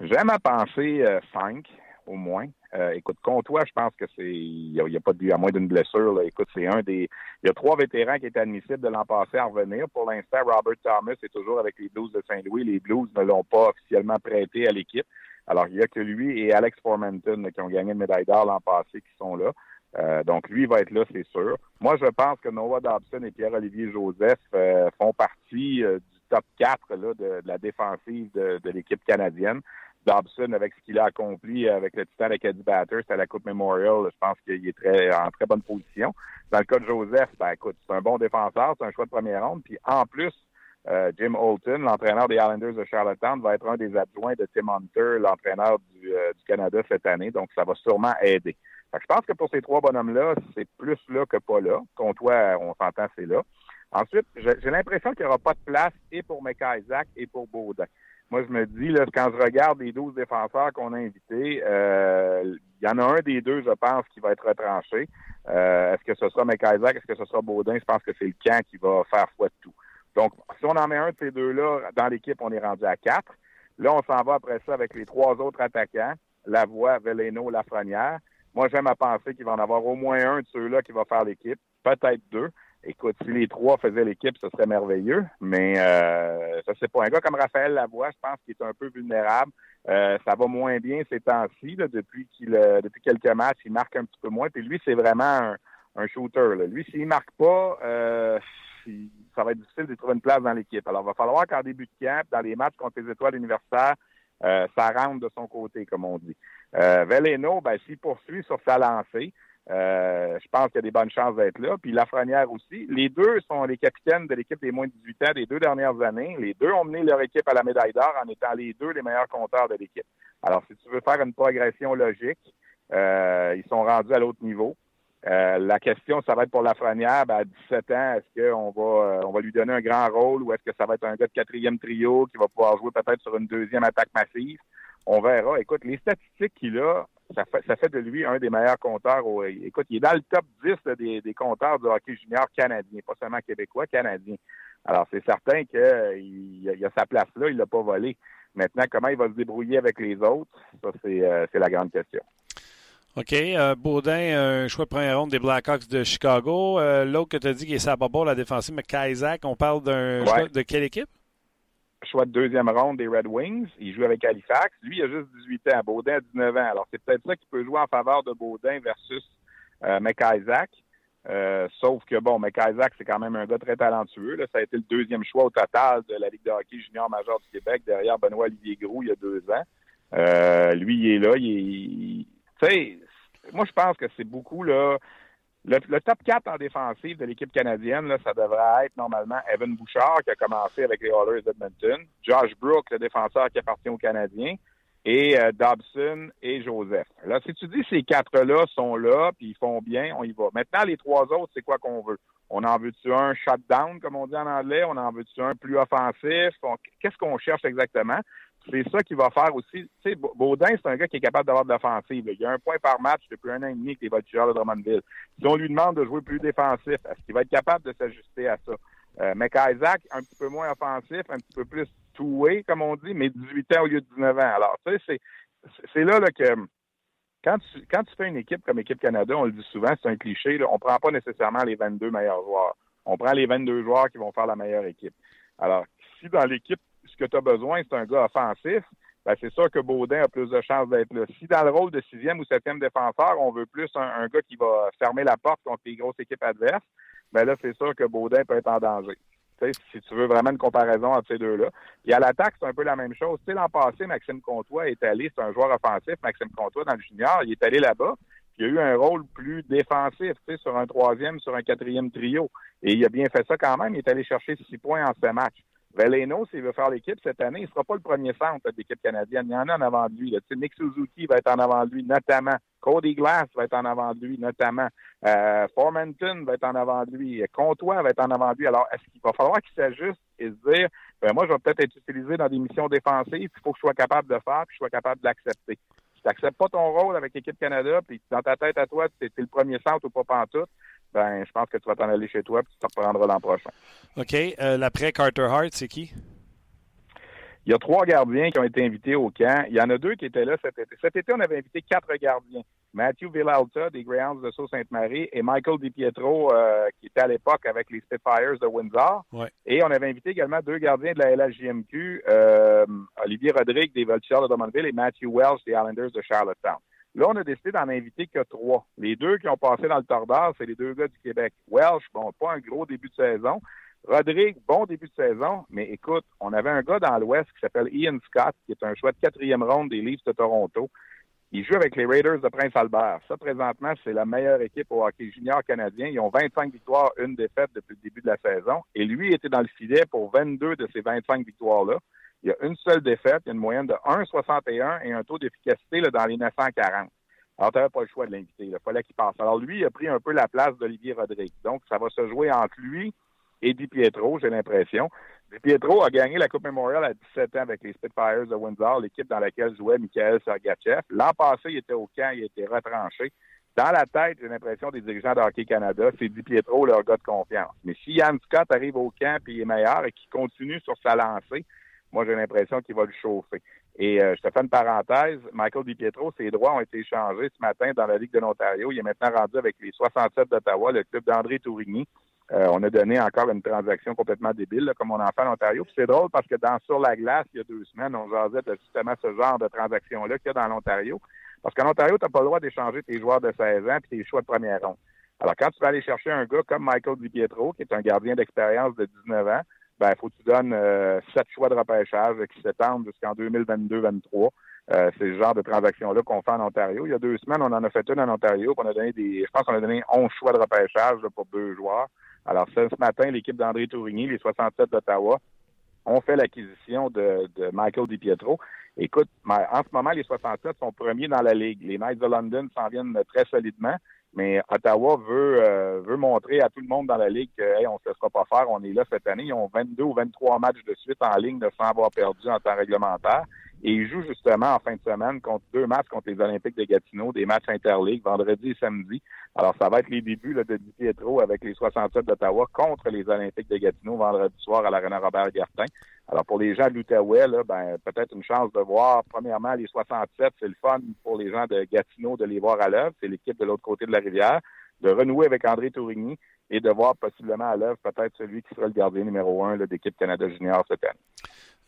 J'aime à penser euh, cinq, au moins. Euh, écoute, Comtois, je pense que c'est. Il n'y a, pas de à moins d'une blessure. Là. Écoute, c'est un des. Il y a trois vétérans qui étaient admissibles de l'an passé à revenir. Pour l'instant, Robert Thomas est toujours avec les Blues de Saint-Louis. Les Blues ne l'ont pas officiellement prêté à l'équipe. Alors, il n'y a que lui et Alex Formanton qui ont gagné une médaille d'or l'an passé qui sont là. Euh, donc, lui va être là, c'est sûr. Moi, je pense que Noah Dobson et Pierre-Olivier Joseph euh, font partie du top 4 là, de, la défensive de l'équipe canadienne. Dobson, avec ce qu'il a accompli avec le Titan Acadie Batters à la Coupe Memorial, je pense qu'il est très en très bonne position. Dans le cas de Joseph, ben écoute, c'est un bon défenseur, c'est un choix de première ronde. Puis en plus, euh, Jim Holton, l'entraîneur des Islanders de Charlottetown, va être un des adjoints de Tim Hunter, l'entraîneur du, euh, du, Canada cette année. Donc, ça va sûrement aider. je pense que pour ces trois bonhommes-là, c'est plus là que pas là. toi, on s'entend, c'est là. Ensuite, j'ai l'impression qu'il n'y aura pas de place et pour Isaac et pour Baudin moi, je me dis, là, quand je regarde les 12 défenseurs qu'on a invités, euh, il y en a un des deux, je pense, qui va être retranché. Euh, est-ce que ce sera McIsaac? Est-ce que ce sera Baudin? Je pense que c'est le camp qui va faire foi de tout. Donc, si on en met un de ces deux-là dans l'équipe, on est rendu à quatre. Là, on s'en va après ça avec les trois autres attaquants, Lavoie, Veleno, Lafrenière. Moi, j'aime à penser qu'il va en avoir au moins un de ceux-là qui va faire l'équipe, peut-être deux. Écoute, si les trois faisaient l'équipe, ce serait merveilleux. Mais euh, ça, c'est pas un gars comme Raphaël Lavoie, je pense qu'il est un peu vulnérable. Euh, ça va moins bien ces temps-ci, depuis qu'il euh, depuis quelques matchs, il marque un petit peu moins. Puis lui, c'est vraiment un, shooter. Là. Lui, s'il marque pas, euh, ça va être difficile de trouver une place dans l'équipe. Alors, il va falloir qu'en début de camp, dans les matchs contre les étoiles universitaires, ça rentre de son côté, comme on dit. Euh, Veleno, ben, s'il poursuit sur sa lancée, euh, je pense qu'il y a des bonnes chances d'être là. Puis Lafrenière aussi. Les deux sont les capitaines de l'équipe des moins de 18 ans des deux dernières années. Les deux ont mené leur équipe à la médaille d'or en étant les deux les meilleurs compteurs de l'équipe. Alors, si tu veux faire une progression logique, euh, ils sont rendus à l'autre niveau. Euh, la question, ça va être pour Lafrenière, ben, à 17 ans, est-ce qu'on va, on va lui donner un grand rôle ou est-ce que ça va être un gars de quatrième trio qui va pouvoir jouer peut-être sur une deuxième attaque massive? On verra. Écoute, les statistiques qu'il a, ça fait, ça fait de lui un des meilleurs compteurs. Au, écoute, il est dans le top 10 des, des compteurs du hockey junior canadien, pas seulement québécois, canadien. Alors, c'est certain qu'il il a sa place là, il l'a pas volé. Maintenant, comment il va se débrouiller avec les autres, ça, c'est euh, la grande question. OK. Euh, Baudin, un choix de première ronde des Blackhawks de Chicago. Euh, L'autre que tu as dit qui est sa la défensive, mais Kaisak, on parle d'un ouais. de quelle équipe? Choix de deuxième ronde des Red Wings. Il joue avec Halifax. Lui, il a juste 18 ans. Baudin a 19 ans. Alors, c'est peut-être ça qui peut jouer en faveur de Baudin versus euh, McIsaac. Euh, sauf que, bon, McIsaac, c'est quand même un gars très talentueux. Là. Ça a été le deuxième choix au total de la Ligue de hockey junior major du Québec derrière Benoît-Olivier Groux il y a deux ans. Euh, lui, il est là. Il est... Tu sais, moi, je pense que c'est beaucoup, là... Le, top 4 en défensive de l'équipe canadienne, ça devrait être normalement Evan Bouchard, qui a commencé avec les Oilers d'Edmonton, Josh Brook, le défenseur qui appartient aux Canadiens, et euh, Dobson et Joseph. Là, si tu dis ces quatre-là sont là, puis ils font bien, on y va. Maintenant, les trois autres, c'est quoi qu'on veut? On en veut-tu un shutdown, comme on dit en anglais? On en veut-tu un plus offensif? Qu'est-ce qu'on cherche exactement? C'est ça qui va faire aussi. Tu sais, Baudin, c'est un gars qui est capable d'avoir de l'offensive. Il y a un point par match depuis un an et demi avec les voltigeurs de Drummondville. Si on lui demande de jouer plus défensif, est-ce qu'il va être capable de s'ajuster à ça? Euh, Isaac, un petit peu moins offensif, un petit peu plus two-way, comme on dit, mais 18 ans au lieu de 19 ans. Alors, tu sais, c'est là, que quand tu, quand tu fais une équipe comme Équipe Canada, on le dit souvent, c'est un cliché, on prend pas nécessairement les 22 meilleurs joueurs. On prend les 22 joueurs qui vont faire la meilleure équipe. Alors, si dans l'équipe que tu as besoin, c'est un gars offensif, ben c'est sûr que Baudin a plus de chances d'être là. Si dans le rôle de sixième ou septième défenseur, on veut plus un, gars qui va fermer la porte contre les grosses équipes adverses, ben là, c'est sûr que Baudin peut être en danger. si tu veux vraiment une comparaison entre ces deux-là. Puis à l'attaque, c'est un peu la même chose. Tu sais, l'an passé, Maxime Comtois est allé, c'est un joueur offensif, Maxime Comtois dans le junior, il est allé là-bas. Il a eu un rôle plus défensif, tu sais, sur un troisième, sur un quatrième trio. Et il a bien fait ça quand même. Il est allé chercher six points en ce match. Veleno, s'il veut faire l'équipe cette année, il ne sera pas le premier centre de l'équipe canadienne. Il y en a en avant de lui. Là. Nick Suzuki va être en avant de lui, notamment. Cody Glass va être en avant de lui, notamment. Euh, Formanton va être en avant de lui. Comtois va être en avant de lui. Alors, est-ce qu'il va falloir qu'il s'ajuste et se dire, ben, moi, je vais peut-être être utilisé dans des missions défensives, il faut que je sois capable de faire, puis je sois capable de l'accepter? Tu n'acceptes pas ton rôle avec l'équipe Canada, puis dans ta tête à toi, tu es, le premier centre ou pas pantoute, ben, je pense que tu vas t'en aller chez toi puis tu te reprendras l'an prochain. OK. Euh, L'après Carter Hart, c'est qui? Il y a trois gardiens qui ont été invités au camp. Il y en a deux qui étaient là cet été. Cet été, on avait invité quatre gardiens. Matthew Villalta des Greyhounds de Sault-Sainte-Marie et Michael DiPietro, euh, qui était à l'époque avec les Spitfires de Windsor. Ouais. Et on avait invité également deux gardiens de la LHJMQ, euh, Olivier Rodrigue des Voltigeurs de Drummondville et Matthew Wells des Islanders de Charlottetown. Là, on a décidé d'en inviter que trois. Les deux qui ont passé dans le tordeur, c'est les deux gars du Québec. Welsh, bon, pas un gros début de saison. Rodrigue, bon début de saison, mais écoute, on avait un gars dans l'Ouest qui s'appelle Ian Scott, qui est un choix de quatrième ronde des Leafs de Toronto. Il joue avec les Raiders de Prince-Albert. Ça, présentement, c'est la meilleure équipe au hockey junior canadien. Ils ont 25 victoires, une défaite depuis le début de la saison. Et lui était dans le filet pour 22 de ces 25 victoires-là. Il y a une seule défaite, il y a une moyenne de 1,61 et un taux d'efficacité dans les 940. Alors, tu n'avais pas le choix de l'inviter. Il fallait qu'il passe. Alors, lui, il a pris un peu la place d'Olivier Rodrigue. Donc, ça va se jouer entre lui et Di Pietro, j'ai l'impression. Di Pietro a gagné la Coupe Memorial à 17 ans avec les Spitfires de Windsor, l'équipe dans laquelle jouait Michael Sergachev. L'an passé, il était au camp, il a été retranché. Dans la tête, j'ai l'impression des dirigeants de Canada, c'est Di Pietro leur gars de confiance. Mais si Yann Scott arrive au camp et il est meilleur et qu'il continue sur sa lancée, moi, j'ai l'impression qu'il va le chauffer. Et euh, je te fais une parenthèse, Michael DiPietro, ses droits ont été échangés ce matin dans la Ligue de l'Ontario. Il est maintenant rendu avec les 67 d'Ottawa, le club d'André Tourigny. Euh, on a donné encore une transaction complètement débile, comme on en fait en Ontario. Puis c'est drôle parce que dans Sur la glace, il y a deux semaines, on jasait de justement ce genre de transaction-là qu'il y a dans l'Ontario. Parce qu'en Ontario, tu n'as pas le droit d'échanger tes joueurs de 16 ans et tes choix de première ronde. Alors, quand tu vas aller chercher un gars comme Michael DiPietro, qui est un gardien d'expérience de 19 ans, ben, il faut que tu donnes euh, sept choix de repêchage qui s'étendent jusqu'en 2022-2023. Euh, c'est le genre de transaction-là qu'on fait en Ontario. Il y a deux semaines, on en a fait une en Ontario. On a donné des, je pense qu'on a donné 11 choix de repêchage pour deux joueurs. Alors, ce, matin, l'équipe d'André Tourigny, les 67 d'Ottawa, ont fait l'acquisition de, de Michael DiPietro. Écoute, en ce moment, les 67 sont premiers dans la Ligue. Les Knights de London s'en viennent très solidement. Mais Ottawa veut euh, veut montrer à tout le monde dans la ligue qu'on on ne se laissera pas faire, on est là cette année. Ils ont 22 ou 23 matchs de suite en ligne de sans avoir perdu en temps réglementaire. Et ils jouent justement en fin de semaine contre deux matchs contre les Olympiques de Gatineau, des matchs interligues, vendredi et samedi. Alors, ça va être les débuts là, de Di Pietro avec les 67 d'Ottawa contre les Olympiques de Gatineau vendredi soir à l'Arena Robert-Gartin. Alors, pour les gens de l'Outaouais, ben, peut-être une chance de voir, premièrement, les 67, c'est le fun pour les gens de Gatineau de les voir à l'œuvre. C'est l'équipe de l'autre côté de la rivière. De renouer avec André Tourigny et de voir possiblement à l'œuvre peut-être celui qui sera le gardien numéro un d'équipe Canada Junior cette année.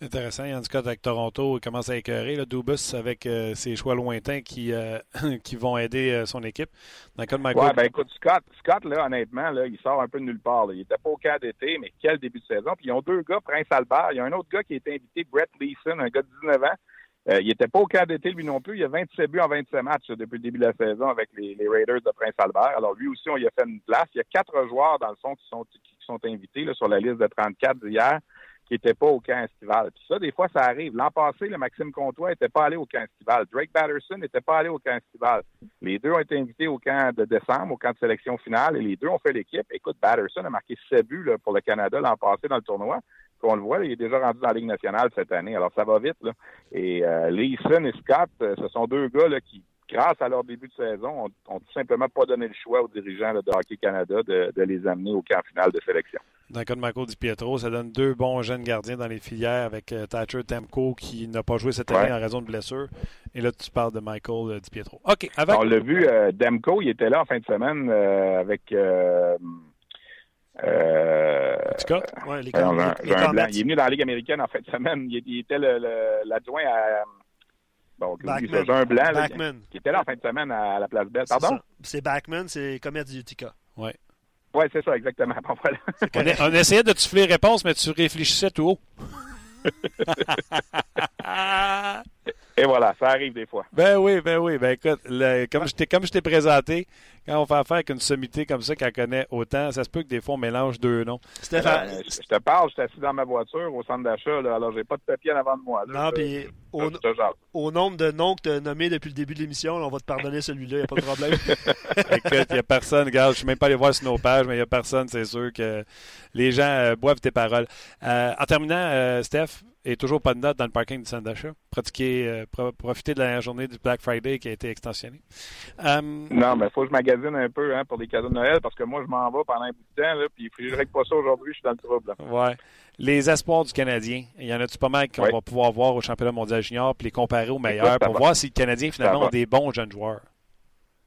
Intéressant. Tout cas, avec Toronto, commence à écœurer. Le Dubus avec euh, ses choix lointains qui, euh, qui vont aider euh, son équipe. Dans le cas de Michael... Ouais, ben écoute, Scott, Scott là, honnêtement, là, il sort un peu de nulle part. Il n'était pas au cas d'été, mais quel début de saison. Puis ils ont deux gars, Prince Albert. Il y a un autre gars qui a été invité, Brett Leeson, un gars de 19 ans. il n'était pas au cas d'été, lui non plus. Il a 27 buts en 27 matchs depuis le début de la saison avec les, Raiders de Prince Albert. Alors, lui aussi, on y a fait une place. Il y a quatre joueurs, dans le fond, qui sont, qui sont invités là, sur la liste de 34 d'hier qui n'était pas au camp estival. Puis ça, des fois, ça arrive. L'an passé, le Maxime Comtois n'était pas allé au camp estival. Drake Batterson n'était pas allé au camp estival. Les deux ont été invités au camp de décembre, au camp de sélection finale, et les deux ont fait l'équipe. Écoute, Batterson a marqué 7 buts là, pour le Canada l'an passé dans le tournoi. On le voit, il est déjà rendu dans la Ligue nationale cette année. Alors, ça va vite. Là. Et euh, Leeson et Scott, euh, ce sont deux gars là, qui, grâce à leur début de saison, ont, tout simplement pas donné le choix aux dirigeants de Hockey Canada de, de les amener au camp final de sélection. Dans le cas de Michael Di Pietro, ça donne deux bons jeunes gardiens dans les filières avec euh, Thatcher Temco qui n'a pas joué cette année en raison de blessure. Et là, tu parles de Michael euh, Di Pietro. OK. On l'a vu, euh, Demko, il était là en fin de semaine avec. Euh, ouais, les, un, Il est venu dans la Ligue américaine en fin de semaine. Il, était l'adjoint à. Bon, Backman. un blanc là, qui était là en fin de semaine à, la place Belle. Pardon? C'est Backman, c'est Commerce Utica. Oui. Oui, c'est ça, exactement. Bon, voilà. on, on, essayait de te souffler réponse, mais tu réfléchissais tout haut. Et voilà, ça arrive des fois. Ben oui, ben oui. Ben écoute, comme je t'ai comme je t'ai présenté, quand on fait affaire avec une sommité comme ça qu'elle connaît autant, ça se peut que des fois on mélange deux noms. Stéphane, euh, je te parle, je suis assis dans ma voiture au centre d'achat, alors j'ai pas de papier en avant de moi. non, puis au, au, nombre de noms que tu as nommés depuis le début de l'émission, on va te pardonner celui-là, il n'y a pas de problème. écoute, il n'y a personne, regarde, je ne suis même pas allé voir sur nos pages, mais il n'y a personne, c'est sûr que les gens euh, boivent tes paroles. Euh, en terminant, Steph, et toujours pas de note dans le parking du centre d'achat. Pratiquer, euh, profiter de la journée du Black Friday qui a été extensionnée. Euh, non, mais il faut que je magasine un peu hein, pour les cadeaux de Noël parce que moi, je m'en vais pendant un bout de temps, là, puis je ne règle pas ça aujourd'hui, je suis dans le trouble. Ouais. Les espoirs du Canadien, il y en a-tu pas mal qu'on va pouvoir voir au championnat mondial junior puis les comparer aux meilleurs pour voir si le Canadien finalement ont des bons jeunes joueurs?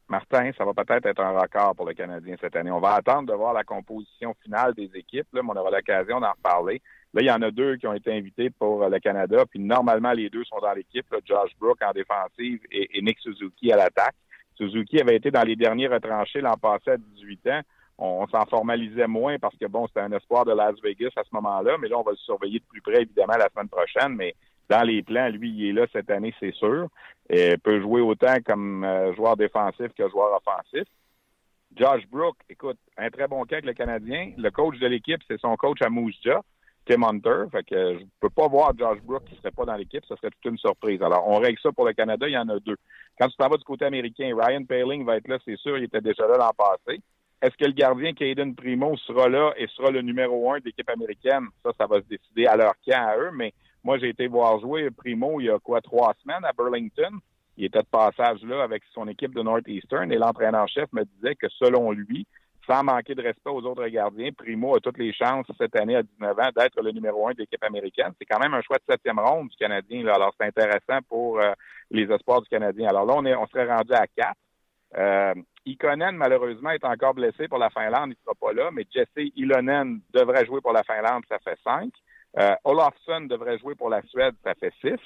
Martin, ça va peut-être être un record pour le Canadien cette année. On va attendre de voir la composition finale des équipes. Là, mais on aura l'occasion d'en reparler. Là, il y en a deux qui ont été invités pour euh, le Canada, puis normalement, les deux sont dans l'équipe, Josh Brook en défensive et, Nick Suzuki à l'attaque. Suzuki avait été dans les derniers retranchés l'an passé à 18 ans. On, s'en formalisait moins parce que, bon, c'était un espoir de Las Vegas à ce moment-là, mais là, on va le surveiller de plus près, évidemment, la semaine prochaine, mais dans les plans, lui, il est là cette année, c'est sûr. Et peut jouer autant comme euh, joueur défensif que joueur offensif. Josh Brook, écoute, un très bon cas avec le Canadien. Le coach de l'équipe, c'est son coach à Moose Tim Hunter. Fait que je peux pas voir Josh Brook qui serait pas dans l'équipe. Ce serait toute une surprise. Alors, on règle ça pour le Canada. Il y en a deux. Quand tu t'en vas du côté américain, Ryan Paling va être là, c'est sûr. Il était déjà là l'an passé. Est-ce que le gardien Caden Primo sera là et sera le numéro un de l'équipe américaine? Ça, ça va se décider à leur camp à eux. Mais moi, j'ai été voir jouer Primo il y a quoi, trois semaines à Burlington. Il était de passage là avec son équipe de Northeastern et l'entraîneur-chef me disait que selon lui, sans manquer de respect aux autres gardiens, Primo a toutes les chances cette année à 19 ans d'être le numéro un de l'équipe américaine. C'est quand même un choix de septième ronde du Canadien. Là. Alors, c'est intéressant pour euh, les espoirs du Canadien. Alors là, on, est, on serait rendu à quatre. Euh, Ikonen, malheureusement, est encore blessé pour la Finlande. Il ne sera pas là, mais Jesse Ilonen devrait jouer pour la Finlande. Ça fait cinq. Euh, Olofsson devrait jouer pour la Suède. Ça fait six.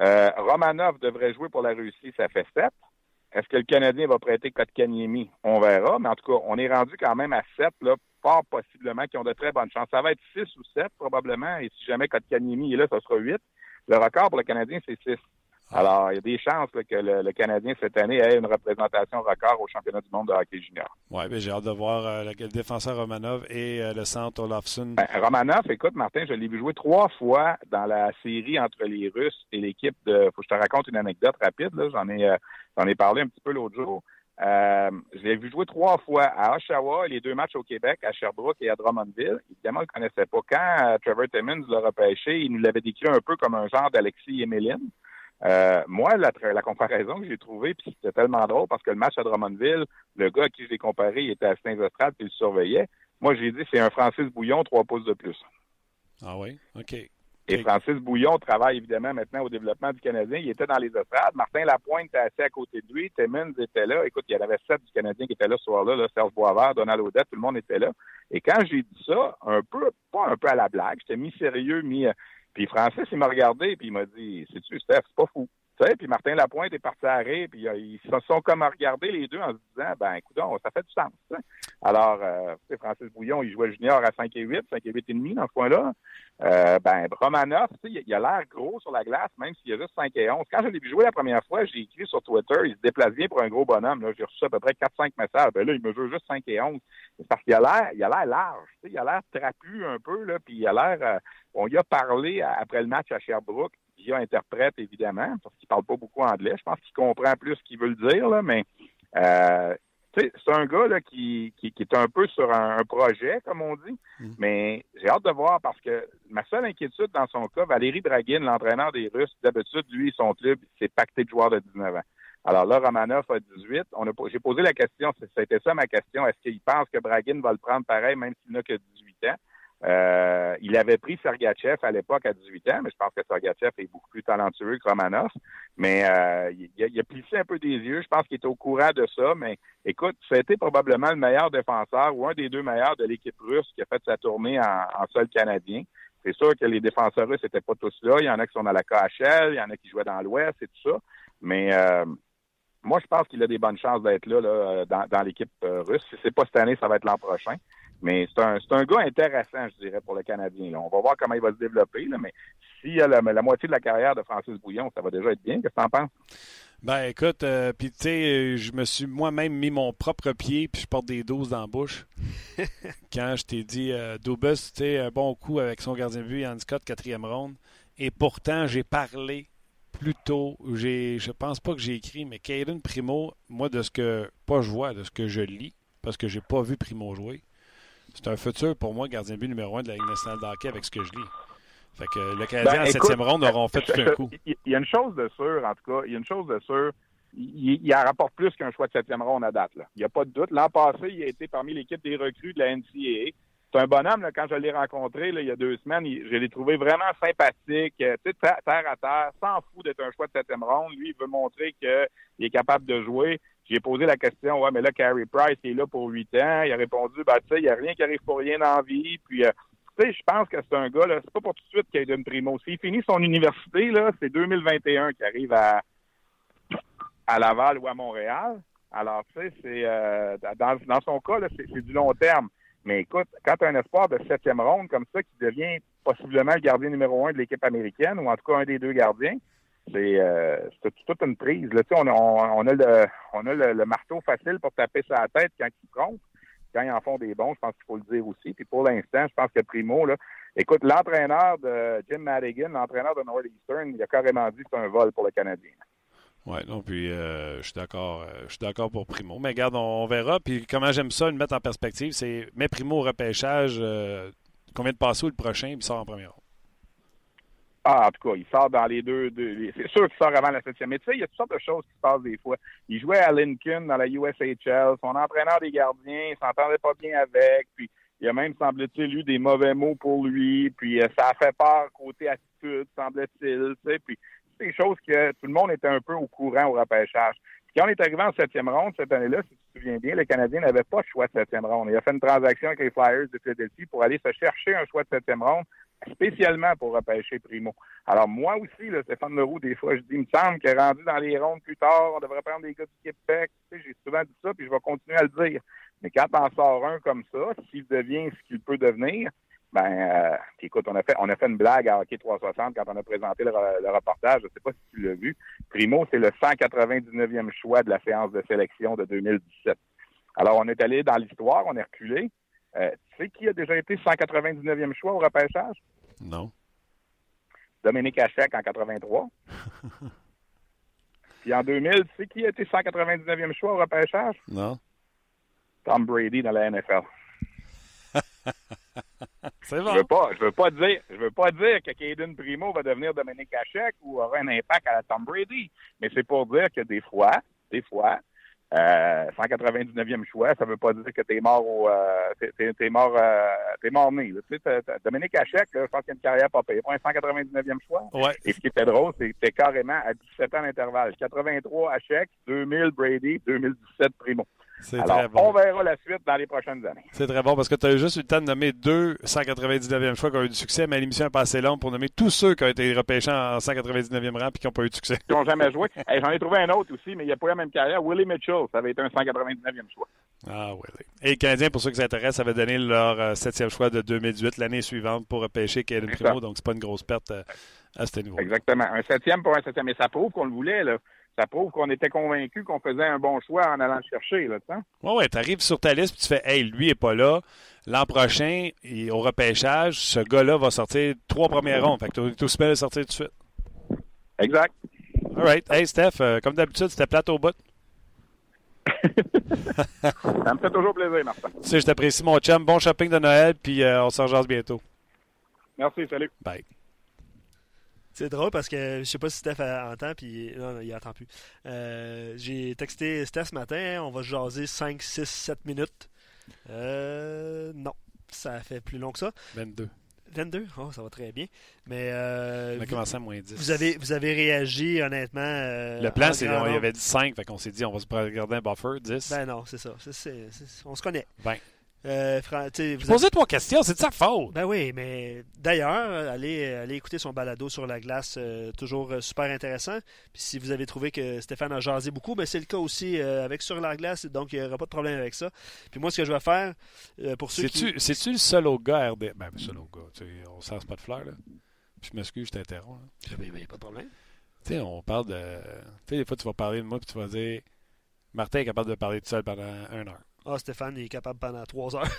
Euh, Romanov devrait jouer pour la Russie. Ça fait sept. Est-ce que le Canadien va prêter Kotkaniemi? On verra. Mais en tout cas, on est rendu quand même à 7, là, fort possiblement, qui ont de très bonnes chances. Ça va être 6 ou 7 probablement. Et si jamais Kotkaniemi est là, ça sera 8. Le record pour le Canadien, c'est 6. Alors, il y a des chances que le, Canadien, cette année, ait une représentation record au championnat du monde de hockey junior. Oui, ben, j'ai hâte de voir euh, le, défenseur Romanov et euh, le centre Olafsson. Ben, Romanov, écoute, Martin, je l'ai vu jouer trois fois dans la série entre les Russes et l'équipe de... Faut que je te raconte une anecdote rapide. J'en ai, euh, j'en ai parlé un petit peu l'autre jour. je l'ai vu jouer trois fois à Oshawa, les deux matchs au Québec, à Sherbrooke et à Drummondville. Évidemment, on ne le connaissait pas. Quand Trevor Timmons l'a repêché, il nous l'avait décrit un peu comme un genre d'Alexis Emeline. Euh, moi, la, la, comparaison que j'ai trouvée, puis c'était tellement drôle parce que le match à Drummondville, le gars à qui je l'ai comparé, il était à Saint-Estrade puis il le surveillait. Moi, j'ai dit c'est un Francis Bouillon, trois pouces de plus. Ah oui? OK. Et Francis Bouillon travaille évidemment maintenant au développement du Canadien. Il était dans les estrades. Martin Lapointe était assis à côté de lui. Timmons était là. Écoute, il y en avait sept du Canadien qui étaient là ce soir-là. Là. Serge Boisvert, Donald Odette, tout le monde était là. Et quand j'ai dit ça, un peu, pas un peu à la blague, j'étais mi-sérieux, mi... Puis Francis, il m'a regardé, puis il m'a dit, c'est-tu, Steph, c'est pas fou puis Martin Lapointe est parti à puis euh, ils se sont comme regardés les deux en se disant, ben écoute, ça fait du sens. Alors, euh, Francis Bouillon, il jouait junior à 5 et 8, 5 et 8 et demi dans ce coin-là. Euh, ben, Romanov, il a l'air gros sur la glace, même s'il a juste 5 et 11. Quand je l'ai vu jouer la première fois, j'ai écrit sur Twitter, il se déplace bien pour un gros bonhomme. J'ai reçu à peu près 4-5 messages. Ben là, il me joue juste 5 et 11. parce qu'il a l'air, il a l'air large. Il a l'air trapu un peu, là, puis il a l'air, euh, on y a parlé après le match à Sherbrooke via interprète, évidemment, parce qu'il parle pas beaucoup anglais. Je pense qu'il comprend plus ce qu'il veut le dire, là, mais euh, c'est un gars là, qui, qui, est un peu sur un, projet, comme on dit, mm. mais j'ai hâte de voir parce que ma seule inquiétude dans son cas, Valérie Dragin, l'entraîneur des Russes, d'habitude, lui, son club, c'est pacté de joueurs de 19 ans. Alors là, Romanov a 18. j'ai posé la question, c'était ça ma question, est-ce qu'il pense que Dragin va le prendre pareil, même s'il n'a que 18 ans? Euh, il avait pris Sergachev à l'époque à 18 ans, mais je pense que Sergachev est beaucoup plus talentueux que Romanov. Mais euh, il, a, plissé un peu des yeux. Je pense qu'il est au courant de ça. Mais écoute, c'était probablement le meilleur défenseur ou un des deux meilleurs de l'équipe russe qui a fait sa tournée en, en sol canadien. C'est sûr que les défenseurs russes n'étaient pas tous là. Il y en a qui sont dans la KHL, il y en a qui jouaient dans l'Ouest et tout ça. Mais euh, moi, je pense qu'il a des bonnes chances d'être là, là, dans, dans l'équipe russe. Si c'est pas cette année, ça va être l'an prochain. Mais c'est un, un gars intéressant, je dirais, pour le Canadien. On va voir comment il va se développer. Là, mais s'il a la, la, moitié de la carrière de Francis Bouillon, ça va déjà être bien. Qu'est-ce que tu en penses? Ben écoute, euh, puis tu sais, je me suis moi-même mis mon propre pied, puis je porte des doses dans la bouche. Quand je t'ai dit, euh, Dubus, tu sais, un bon coup avec son gardien de but, Yann Scott, quatrième ronde. Et pourtant, j'ai parlé plus tôt. J'ai, je pense pas que j'ai écrit, mais Caden Primo, moi, de ce que, pas je vois, de ce que je lis, parce que j'ai pas vu Primo jouer, c'est un futur pour moi, gardien de but numéro un de la Ligue nationale d'hockey avec ce que je lis. Fait que le Canadien ben, en septième ronde auront fait tout un coup. Il y a une chose de sûr, en tout cas, il y a une chose de sûr. Il, il en rapporte plus qu'un choix de septième ronde à date. Il n'y a pas de doute. L'an passé, il a été parmi l'équipe des recrues de la NCAA. C'est un bonhomme, là, quand je l'ai rencontré il y a deux semaines, je l'ai trouvé vraiment sympathique, euh, terre à terre, sans fou d'être un choix de septième ronde. Lui, il veut montrer qu'il est capable de jouer. J'ai posé la question, ouais, mais là, Carey Price est là pour huit ans. Il a répondu, bah, tu sais, il n'y a rien qui arrive pour rien dans la vie. Puis, euh, tu sais, je pense que c'est un gars, là, c'est pas pour tout de suite qu'il donne Primo. S'il finit son université, là, c'est 2021 qui arrive à, à Laval ou à Montréal. Alors, tu sais, c'est, euh, dans, dans son cas, là, c'est, du long terme. Mais écoute, quand tu as un espoir de septième ronde comme ça qui devient possiblement le gardien numéro un de l'équipe américaine, ou en tout cas un des deux gardiens, c'est euh, toute une prise. Là, on, on, a, le, on a le, marteau facile pour taper sa tête quand ils comptent. Quand ils en font des bons, je pense qu'il faut le dire aussi. Puis pour l'instant, je pense que Primo, là, écoute, l'entraîneur de Jim Madigan, l'entraîneur de Northeastern, il a carrément dit que c'est un vol pour le Canadien. Oui, non, puis euh, je suis d'accord. Euh, je suis d'accord pour Primo. Mais regarde, on, verra. Puis comment j'aime ça, le mettre en perspective, c'est mets Primo au repêchage, combien de passes le prochain, puis sort en première ah, en tout cas, il sort dans les deux. c'est sûr qu'il sort avant la septième. Mais tu sais, il y a toutes sortes de choses qui se passent des fois. Il jouait à Lincoln dans la USHL. Son entraîneur des gardiens, il s'entendait pas bien avec. Puis il a même, semble-t-il, eu des mauvais mots pour lui. Puis euh, ça a fait peur côté attitude, semble-t-il. Tu sais, puis c'est des choses que tout le monde était un peu au courant au repêchage. Puis quand on est arrivé en septième ronde cette année-là, si tu te souviens bien, le Canadien n'avait pas de choix de septième ronde. Il a fait une transaction avec les Flyers de Philadelphie pour aller se chercher un choix de septième ronde spécialement pour repêcher Primo. Alors, moi aussi, là, Stéphane Leroux, des fois, je dis, il me semble que rendu dans les rondes plus tard, on devrait prendre des gars du Québec. Tu sais, j'ai souvent dit ça, puis je vais continuer à le dire. Mais quand on sort un comme ça, s'il devient ce qu'il peut devenir, Ben, euh, écoute, on a fait on a fait une blague à Hockey 360 quand on a présenté le, le reportage. Je sais pas si tu l'as vu. Primo, c'est le 199e choix de la séance de sélection de 2017. Alors, on est allé dans l'histoire, on est reculé. Euh, tu sais qui a déjà été 199e choix au repêchage? Non. Dominique Hachek en 83. Puis en 2000, tu sais qui a été 199e choix au repêchage? Non. Tom Brady dans la NFL. C'est Je bon. veux pas, je veux pas dire, je veux pas dire que Caden Primo va devenir Dominique Hachek ou aura un impact à la Tom Brady, mais c'est pour dire que des fois, des fois, euh, 199e choix, ça veut pas dire que t'es mort au, euh, t'es, t'es- t'es mort, euh, t'es mort né. là. Tu sais, t'as- t'as- Dominique Hachek, là, je pense qu'il a une carrière pas payée. Pour un 199e choix. Ouais. Et ce qui était drôle, c'est que c'était carrément à 17 ans d'intervalle. 83 Hachek, 2000 Brady, 2017 Primo. C'est Alors, très bon. on verra la suite dans les prochaines années. C'est très bon parce que tu as juste eu le temps de nommer deux 199e choix qui ont eu du succès, mais l'émission est pas assez longue pour nommer tous ceux qui ont été repêchés en 199e rang et qui n'ont pas eu de succès. qui n'ont jamais joué. Hey, J'en ai trouvé un autre aussi, mais il n'a pas eu la même carrière. Willie Mitchell, ça avait été un 199e choix. Ah oui. oui. Et les Canadiens, pour ceux qui s'intéressent, avaient donné leur euh, septième choix de 2018 l'année suivante pour repêcher C'est Primo, donc c'est pas une grosse perte euh, à ce niveau. Exactement. Un septième pour un septième. Mais ça prouve qu'on le voulait, là. Ça prouve qu'on était convaincu qu'on faisait un bon choix en allant le chercher, là. Oui, oui, tu arrives sur ta liste et tu fais Hey, lui est pas là. L'an prochain, au repêchage, ce gars-là va sortir trois premières rondes. Fait que tu aussi bien le sortir tout de suite. Exact. All right. Hey, Steph, euh, comme d'habitude, c'était plate au bout. Ça me fait toujours plaisir, Martin. Tu sais, je t'apprécie, mon chum. Bon shopping de Noël, puis euh, on se rejase bientôt. Merci, salut. Bye. C'est drôle parce que je sais pas si Steph entend, puis non, non, il entend plus. Euh, J'ai texté Steph ce matin, on va jaser 5, 6, 7 minutes. Euh, non, ça fait plus long que ça. 22. 22, oh, ça va très bien. Mais euh, On a vous, commencé à moins 10. vous avez, vous avez réagi honnêtement. euh, Le plan, c'est on y avait dit 5, fait qu'on s'est dit on va se regarder un buffer, 10. Ben non, c'est ça. C'est- c'est- c'est- on se connaît. Ben. Euh, vous Posez trois questions, c'est de sa faute. Ben oui, mais d'ailleurs, allez, allez écouter son balado sur la glace, euh, toujours euh, super intéressant. Puis si vous avez trouvé que Stéphane a jasé beaucoup, ben c'est le cas aussi euh, avec sur la glace, donc il n'y aura pas de problème avec ça. Puis moi, ce que je vais faire, pour ceux qui... C'est-tu le seul au gars RD? Ben, le seul au gars, tu sais, on ne pas de fleurs, là. Puis je m'excuse, je t'interromps. là. Ben, ben, pas de problème. Tu sais, on parle de. Tu sais, des fois, tu vas parler de moi, puis tu vas dire Martin est capable de parler tout seul pendant une heure. Ah, Stéphane, il est capable pendant trois heures.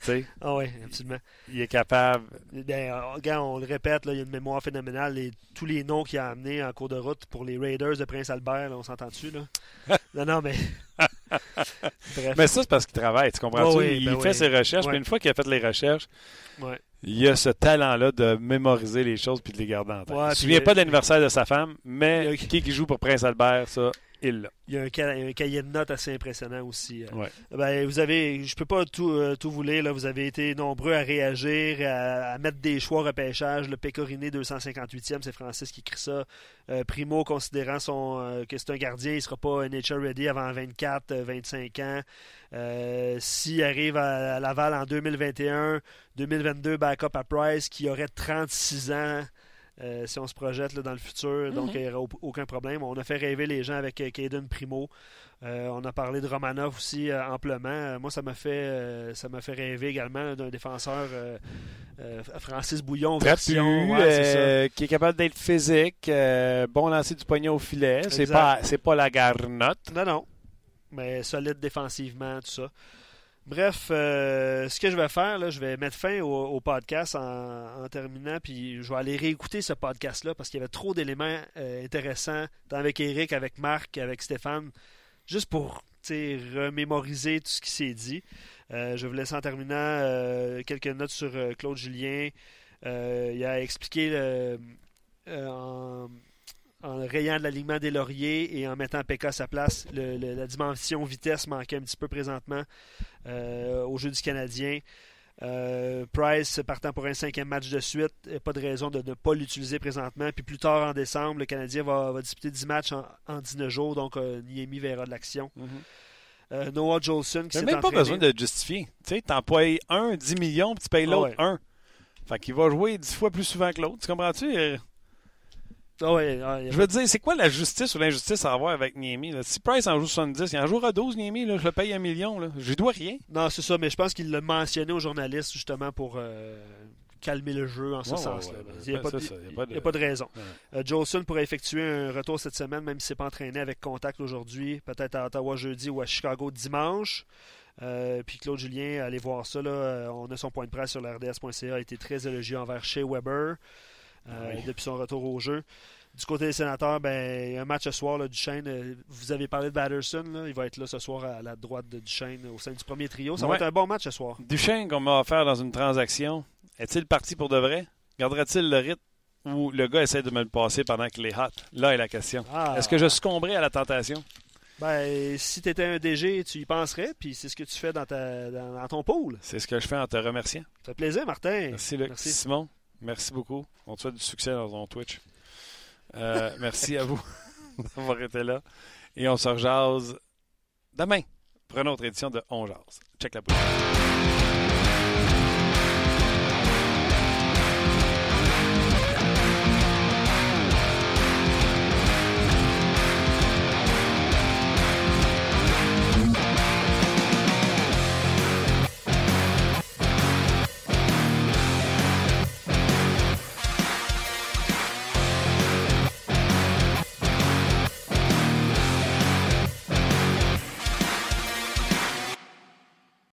Tu sais, ah oui, absolument. il est capable. Ben, euh, regarde, on le répète, là, il y a une mémoire phénoménale. Les- tous les noms qu'il a amenés en cours de route pour les Raiders de Prince Albert, là, on s'entend dessus, là? non, non, mais... Bref. Mais ça, c'est parce qu'il travaille, tu comprends? Ouais, oui, il ben fait oui. ses recherches, Ouais. puis une fois qu'il a fait les recherches, Ouais. il a ce talent-là de mémoriser les choses puis de les garder en tête. Ouais, il ne euh, pas de l'anniversaire de sa femme, mais qui qui joue pour Prince Albert, ça, il y a un, ca- un cahier de notes assez impressionnant aussi. euh. Ouais. Ben, vous avez, je peux pas tout, euh, tout vous lire. Là. Vous avez été nombreux à réagir, à, à mettre des choix au repêchage. Le Pécoriné 258e, c'est Francis qui écrit ça. Euh, Primo, considérant son, euh, que c'est un gardien, il sera pas NHL ready avant 24, euh, 25 ans. S'il arrive à, à Laval en 2021, 2022, backup à Price, qui aurait 36 ans. Euh, si on se projette là, dans le futur, donc il n'y aura au- aucun problème. On a fait rêver les gens avec euh, Caden Primo. Euh, on a parlé de Romanov aussi euh, amplement. Moi, ça m'a fait euh, ça m'a fait rêver également d'un défenseur euh, euh, Francis Bouillon Trapu, version. ouais, c'est ça. qui est capable d'être physique, euh, bon lancer du poignet au filet. C'est pas, c'est pas la garnotte. Non, non. Mais solide défensivement, tout ça. Bref, euh, ce que je vais faire, je vais mettre fin au, podcast en, terminant, puis je vais aller réécouter ce podcast-là parce qu'il y avait trop d'éléments euh, intéressants, tant avec Eric, avec Marc, avec Stéphane, juste pour remémoriser tout ce qui s'est dit. Euh, je vous laisser en terminant quelques notes sur Claude Julien. Il a expliqué en, en rayant de l'alignement des lauriers et en mettant PK à sa place. Le- le- la dimension vitesse manquait un petit peu présentement euh, au jeu du Canadien. Euh, Price partant pour un cinquième match de suite, euh, pas de raison de ne pas l'utiliser présentement. Puis plus tard en décembre, le Canadien va, va disputer 10 matchs en, en 19 jours, donc euh, Niemi verra de l'action. Euh, Noah Jolson qui s'est même pas besoin de justifier. Tu sais, t'emploies un, 10 millions, puis tu payes Ah l'autre ouais. un. Fait qu'il va jouer 10 fois plus souvent que l'autre. Tu comprends-tu? Ah ah, Je veux dire, c'est quoi la justice ou l'injustice à avoir avec Niemi? là? Si Price en joue 70, il en jouera 12, Niemi, là, je le paye un million. Là. Je lui dois rien. Non, c'est ça, mais je pense qu'il l'a mentionné aux journalistes justement pour euh, calmer le jeu en ce Ouais, ouais, il n'y a, pas de- a pas raison. Euh, Jolson pourrait effectuer un retour cette semaine, même s'il ne s'est pas entraîné avec contact aujourd'hui, peut-être à Ottawa jeudi ou à Chicago dimanche. Euh, puis Claude Julien, allez voir ça. Là, euh, on a son point de presse sur la RDS.ca, a été très élogieux envers Shea Weber euh, Oui. depuis son retour au jeu. Du côté des sénateurs, ben, il y a un match ce soir, là, Duchesne. euh, vous avez parlé de Batterson, là, il va être là ce soir à la droite de Duchesne au sein du premier trio. Ça Ouais. va être un bon match ce soir. Duchesne qu'on m'a offert dans une transaction, est-il parti pour de vrai? Gardera-t-il le rythme ou le gars essaie de me le passer pendant qu'il est hot? Là est la question. Ah. Est-ce que je succomberai à la tentation? Ben, si tu étais un DG, tu y penserais, puis c'est ce que tu fais dans, ta, dans, dans ton pool. C'est ce que je fais en te remerciant. Ça fait plaisir, Martin. Merci, Luc. Merci. Simon, merci beaucoup. On te souhaite du succès dans ton Twitch. Euh, merci à vous d'avoir été là. Et on se rejase demain pour une autre édition de On Jase. Check la pousse.